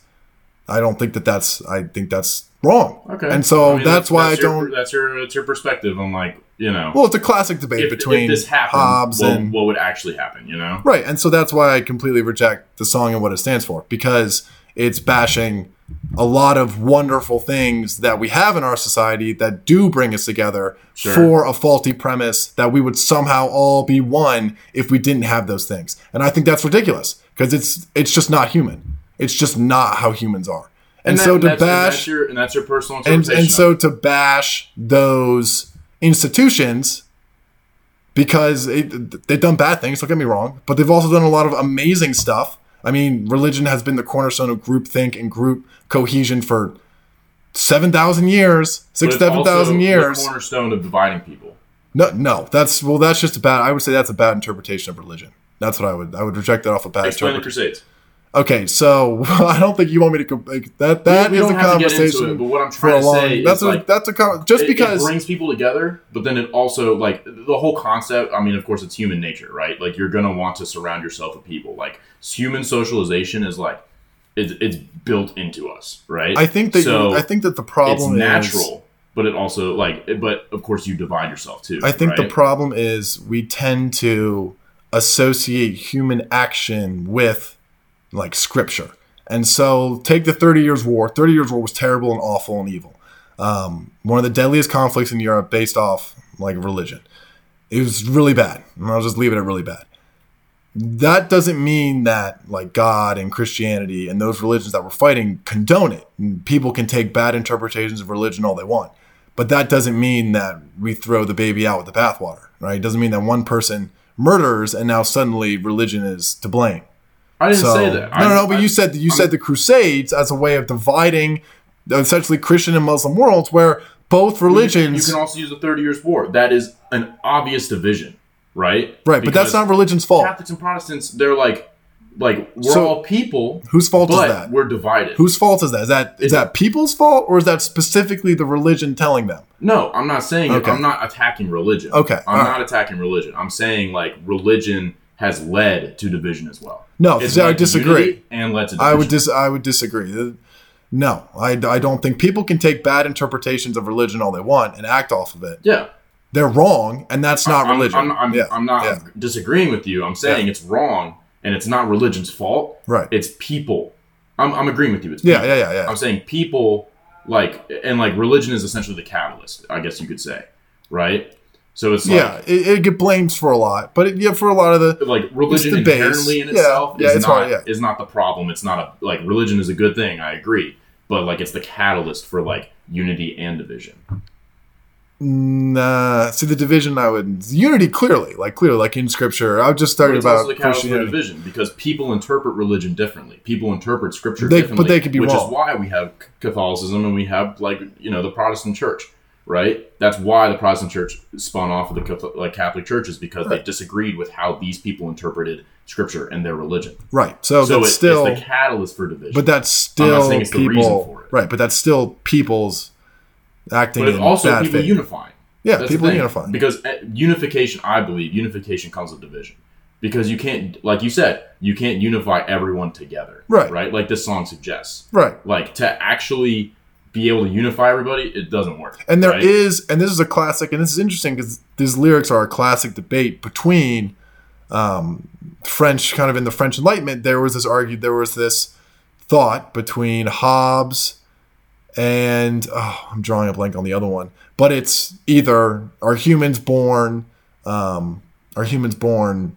I don't think that that's. I think that's wrong. Okay. And so I mean, that's, why I your- don't. That's your that's your perspective on like you know. well, it's a classic debate if, between if this happened, Hobbes what, and what would actually happen? You know. Right, and so that's why I completely reject the song and what it stands for because it's bashing a lot of wonderful things that we have in our society that do bring us together Sure. for a faulty premise that we would somehow all be one if we didn't have those things. And I think that's ridiculous because it's it's just not human. It's just not how humans are. And, that- so to that's, and that's bash your and that's your personal and interpretation. and of so to bash those institutions because it, they've done bad things don't get me wrong but they've also done a lot of amazing stuff i mean religion has been the cornerstone of groupthink and group cohesion for 7000 years 6 7000 years the cornerstone of dividing people. no no that's well that's just a bad i would say that's a bad interpretation of religion that's what i would i would reject that off a bad Explain the Crusades. Okay, so I don't think you want me to comp- like, that. That we is a have to get into conversation it, but what I'm trying to long. say that's is, a like, that's a con- just It- because it brings people together, but then it also like the whole concept. I mean, of course, it's human nature, right? Like you're gonna want to surround yourself with people. Like human socialization is like it's, it's built into us, right? I think that so you, I think that the it's problem is natural, but it also like, but of course you divide yourself too. I think the problem is we tend to associate human action with like scripture. And so take the 30 Years' War. 30 Years' War was terrible and awful and evil. Um, one of the deadliest conflicts in Europe based off like religion. It was really bad. And I'll just leave it at really bad. That doesn't mean that like God and Christianity and those religions that were fighting condone it. People can take bad interpretations of religion all they want. But that doesn't mean that we throw the baby out with the bathwater, right? It doesn't mean that one person murders and now suddenly religion is to blame. I didn't So say that. no, no, I- no. But I- you said you said the Crusades as a way of dividing essentially Christian and Muslim worlds, where both religions. You religions, can also use the Thirty Years' War. That is an obvious division, right? right? But that's not religion's fault. Catholics and Protestants. They're like, like we're So, all people. whose fault is that? We're divided. Whose fault is that? Is that is It's- that people's fault or is that specifically the religion telling them? no, I'm not saying. Okay. I'm not attacking religion. Okay, I'm all not right. attacking religion. I'm saying like religion has led to division as well. No, It's I disagree. And division. I would dis I would disagree. Uh, No, I, I don't think people can take bad interpretations of religion all they want and act off of it. yeah. They're wrong, and that's not I'm, religion. I'm, I'm, yeah, I'm not yeah. disagreeing with you. I'm saying Yeah. it's wrong, and it's not religion's fault. Right. It's people. I'm, I'm agreeing with you. It's Yeah, yeah, yeah, yeah. I'm saying people like and like religion is essentially the catalyst. I guess you could say, right? So it's like, yeah, it, it get blames for a lot, but it, yeah, for a lot of the like religion It's the base. inherently in itself yeah, is it's not hard, yeah. is not the problem. It's not a like religion is a good thing. I agree, but like it's the catalyst for like unity and division. Nah, see the division. I would unity clearly, like clearly, like in scripture. I would just But it's about also the catalyst for Christianity. division because people interpret religion differently. People interpret scripture They- but differently. they could be which wrong. is why we have Catholicism and we have like you know the Protestant Church, right? That's why the Protestant Church spun off of the Catholic, like Catholic churches because they disagreed with how these people interpreted scripture and their religion. Right. So, so that's it- still, it's the catalyst for division. but that's still saying it's the reason people. for it. Right, but that's still people's acting but also people faith. unifying. Yeah, That's people unifying. Because uh, unification, I believe, unification comes with division. Because you can't, like you said, you can't unify everyone together. Right. Right? Like this song suggests. right. Like to actually be able to unify everybody, it doesn't work. And there is, right? and this is a classic, and this is interesting because these lyrics are a classic debate between um, French, kind of in the French Enlightenment. There was this argued, there was this thought between Hobbes and oh, I'm drawing a blank on the other one, but it's either are humans born, um, are humans born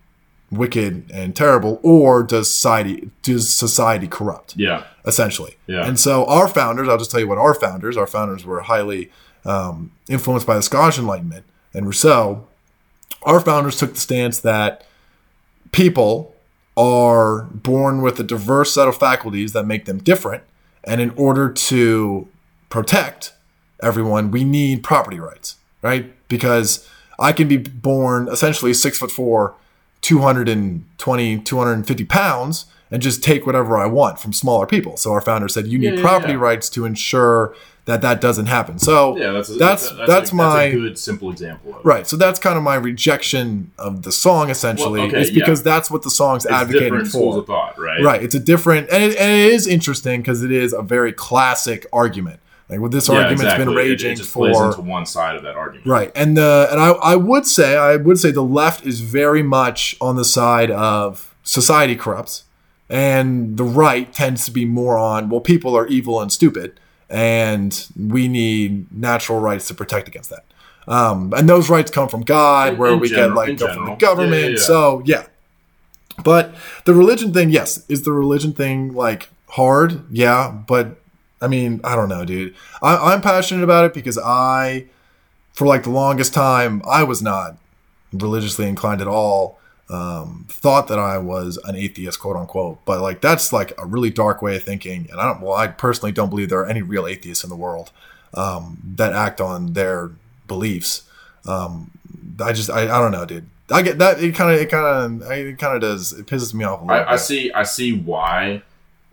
wicked and terrible, or does society does society corrupt? Yeah. essentially. Yeah. And so our founders, I'll just tell you what our founders, our founders were highly um, influenced by the Scottish Enlightenment and Rousseau. Our founders took the stance that people are born with a diverse set of faculties that make them different. And in order to protect everyone, we need property rights, right? Because I can be born essentially six foot four, 220, 250 pounds, and just take whatever I want from smaller people. So our founder said you need Yeah, property yeah. rights to ensure that that doesn't happen. So Yeah, that's a, that's that's, that's, a, my that's a good simple example of right. So that's kind of my rejection of the song essentially, Well, okay, is yeah. because that's what the song's It's advocating different schools for. of thought, right? Right. It's a different, and it, and it is interesting because it is a very classic argument. Like, well, this Yeah, argument's exactly. been raging it, just plays for into one side of that argument. Right, and the and I, I would say I would say the left is very much on the side of society corrupts, and the right tends to be more on well people are evil and stupid, and we need natural rights to protect against that. Um, and those rights come from God, In- where in we general- get like go from the government. Yeah, yeah. So yeah, but the religion thing, yes, is the religion thing like hard? Yeah, but I mean, I don't know, dude. I, I'm passionate about it because I, for like the longest time, I was not religiously inclined at all. Um, thought that I was an atheist, quote unquote, but like that's like a really dark way of thinking. And I don't, well, I personally don't believe there are any real atheists in the world um, that act on their beliefs. Um, I just, I, I don't know, dude. I get that. It kind of, it kind of, it kind of does. It pisses me off a little I, I see. I see why,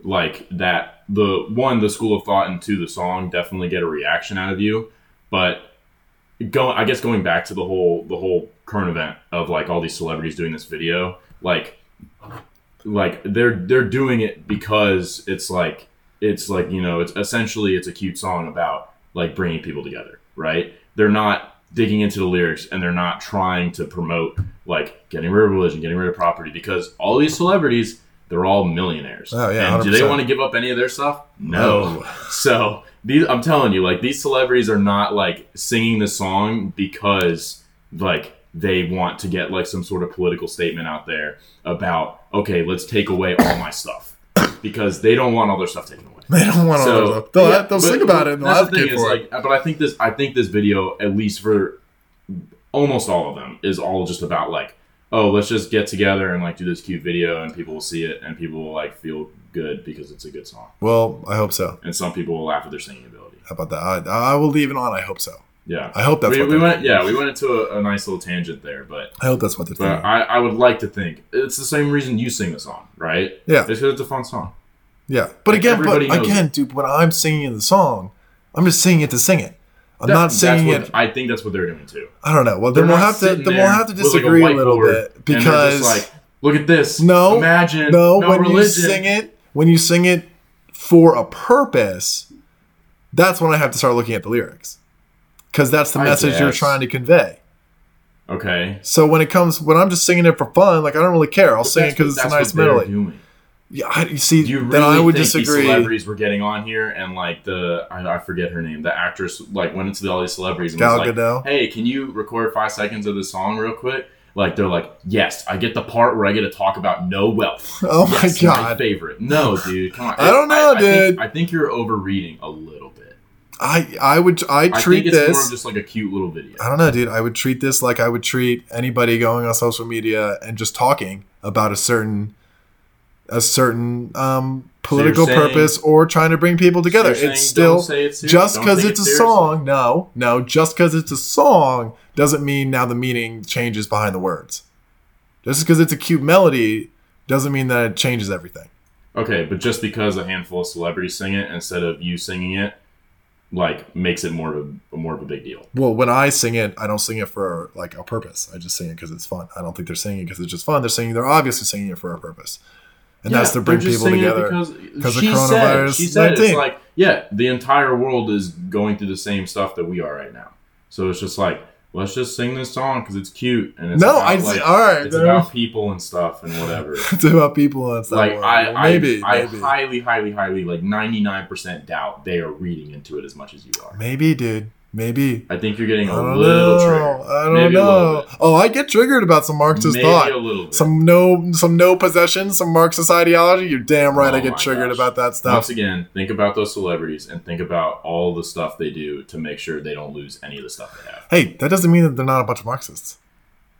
like that. The one, the school of thought, and two, the song definitely get a reaction out of you. But going, I guess going back to the whole the whole current event of like all these celebrities doing this video, like, like they're they're doing it because it's like it's like you know it's essentially it's a cute song about like bringing people together, right? They're not digging into the lyrics and they're not trying to promote like getting rid of religion, getting rid of property because all these celebrities they're all millionaires. Oh, yeah, and do they want to give up any of their stuff? No. No. So these, I'm telling you, like these celebrities are not like singing the song because like they want to get like some sort of political statement out there about okay, let's take away all my stuff because they don't want all their stuff taken away. They don't want to. So they'll yeah, they'll but- sing about it and that's the thing is, like, but I think this, I think this video, at least for almost all of them, is all just about like, oh, let's just get together and like do this cute video, and people will see it, and people will like feel good because it's a good song, Well, I hope so. and some people will laugh at their singing ability. How about that? I, I will leave it on. I hope so. Yeah, I hope that's we, what we went. thinking. Yeah, we went into a, a nice little tangent there, but I hope that's what they're thinking. I, I would like to think it's the same reason you sing the song, right? Yeah. it's because it's a fun song. yeah, but like, again, but again, dude, when I'm singing the song, I'm just singing it to sing it. I'm That- not singing what- it. I think that's what they're doing too. I don't know. Well, then They're we'll not have to. Then we'll have to with, like, disagree a, little bit because just like, look at this. no, imagine no, no, when religion. you sing it, when you sing it for a purpose, that's when I have to start looking at the lyrics because that's the I message you're trying to convey. Okay, So when it comes, when I'm just singing it for fun, like I don't really care. I'll sing it because it's a nice melody. Yeah, I, you see, Do you really then I would think these disagree. celebrities were getting on here and like the I, I forget her name, the actress like went into all these celebrities and Gal was like, Gadot? "Hey, can you record five seconds of this song real quick?" Like they're like, "Yes, I get the part where I get to talk about no wealth." Oh my Yes, God. favorite. No, dude, come on. I don't know, I, think- dude. I think you're overreading a little bit. I I would I I treat think it's more this. of just like a cute little video. I don't know, dude. I would treat this like I would treat anybody going on social media and just talking about a certain a certain um, political saying- purpose or trying to bring people together. you're it's still it just because take it's a song. No, no, just because it's a song doesn't mean now the meaning changes behind the words. Just because it's a cute melody doesn't mean that it changes everything. Okay, but just because a handful of celebrities sing it instead of you singing it, like makes it more of a more of a big deal. Well, when I sing it, I don't sing it for like a purpose. I just sing it because it's fun. I don't think they're singing it because it's just fun. They're singing. They're obviously singing it for a purpose, and that's to bring just people together. Because, 'cause of she said, coronavirus she said it's like, yeah, the entire world is going through the same stuff that we are right now. So it's just like, let's just sing this song because it's cute and it's No, about, I- like, all right, it's about people and stuff and whatever. it's about people and stuff. like I, Well, I, maybe, I highly, highly, highly, like ninety nine percent doubt they are reading into it as much as you are. maybe, dude, maybe. I think you're getting a little know. triggered. I don't Maybe a little know. Oh, I get triggered about some Marxist Maybe thought. a little bit. Some no, some no possession, some Marxist ideology. You're damn right. Oh I Oh get triggered gosh. about that stuff. Once again, think about those celebrities and think about all the stuff they do to make sure they don't lose any of the stuff they have. Hey, that doesn't mean that they're not a bunch of Marxists.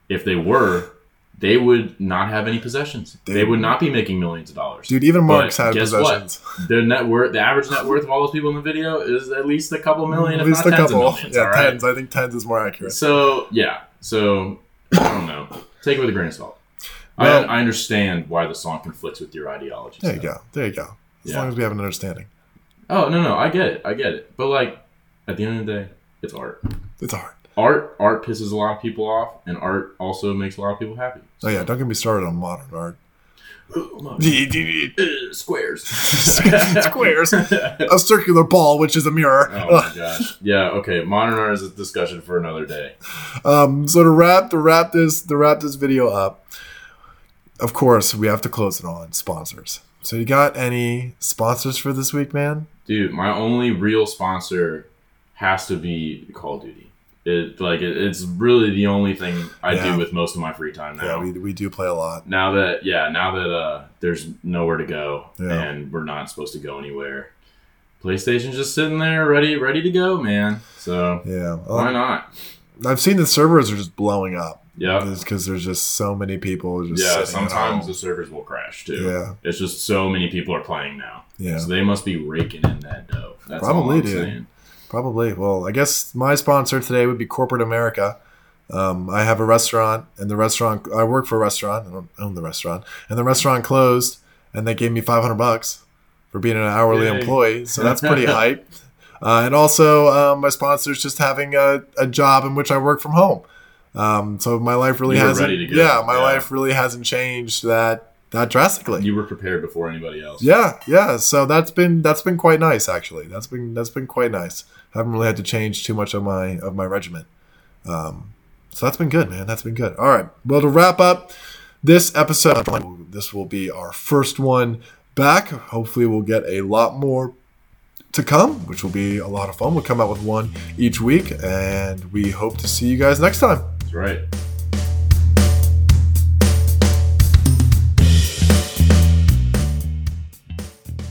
If they were, they would not have any possessions. They would not be making millions of dollars. Dude, even Marx had guess possessions. What? The net worth, the average net worth of all those people in the video is at least a couple million, At if least not a tens couple. of millions. yeah, all right? tens. I think tens is more accurate. So yeah, so I don't know. Take it with a grain of salt. Well- I, I understand why the song conflicts with your ideology. There you go. There you go. As Yeah. long as we have an understanding. Oh no, no, I get it, I get it. But like, At the end of the day, it's art. It's art. Art, art pisses a lot of people off, and art also makes a lot of people happy. Oh yeah, don't get me started on modern art. Uh, squares. Squares. A circular ball, which is a mirror. Oh my gosh. Yeah. Okay. Modern art is a discussion for another day. Um, so to wrap to wrap this to wrap this video up, of course we have to close it on sponsors. So you got any sponsors for this week, man? Dude, my only real sponsor has to be Call of Duty. It like it, it's really the only thing I Yeah. do with most of my free time now. Yeah, we, we do play a lot. now that yeah, now that uh there's nowhere to go Yeah. and we're not supposed to go anywhere. PlayStation's just sitting there ready ready to go, man. So Yeah, why Um, not? I've seen the servers are just blowing up. Yeah. because there's just so many people. Just Yeah, sometimes the servers will crash too. Yeah. It's just so many people are playing now. Yeah. So they must be raking in that dough. That's Probably, dude. saying. Probably. Well, I guess my sponsor today would be Corporate America. Um, I have a restaurant, and the restaurant I work for a restaurant. I don't own the restaurant, and the restaurant closed, and they gave me five hundred bucks for being an hourly Yay. employee. So that's pretty hype. Uh, and also, um, my sponsor is just having a, a job in which I work from home. Um, so my life really hasn't. ready to go. Yeah, my Yeah. life really hasn't changed that that drastically. You were prepared before anybody else. Yeah, yeah. So that's been that's been quite nice actually. That's been that's been quite nice. Haven't really had to change too much of my of my regiment. Um, so that's been good, man. That's been good. All right. Well, to wrap up this episode, this will be our first one back. Hopefully, we'll get a lot more to come, which will be a lot of fun. We'll come out with one each week, and we hope to see you guys next time. That's right.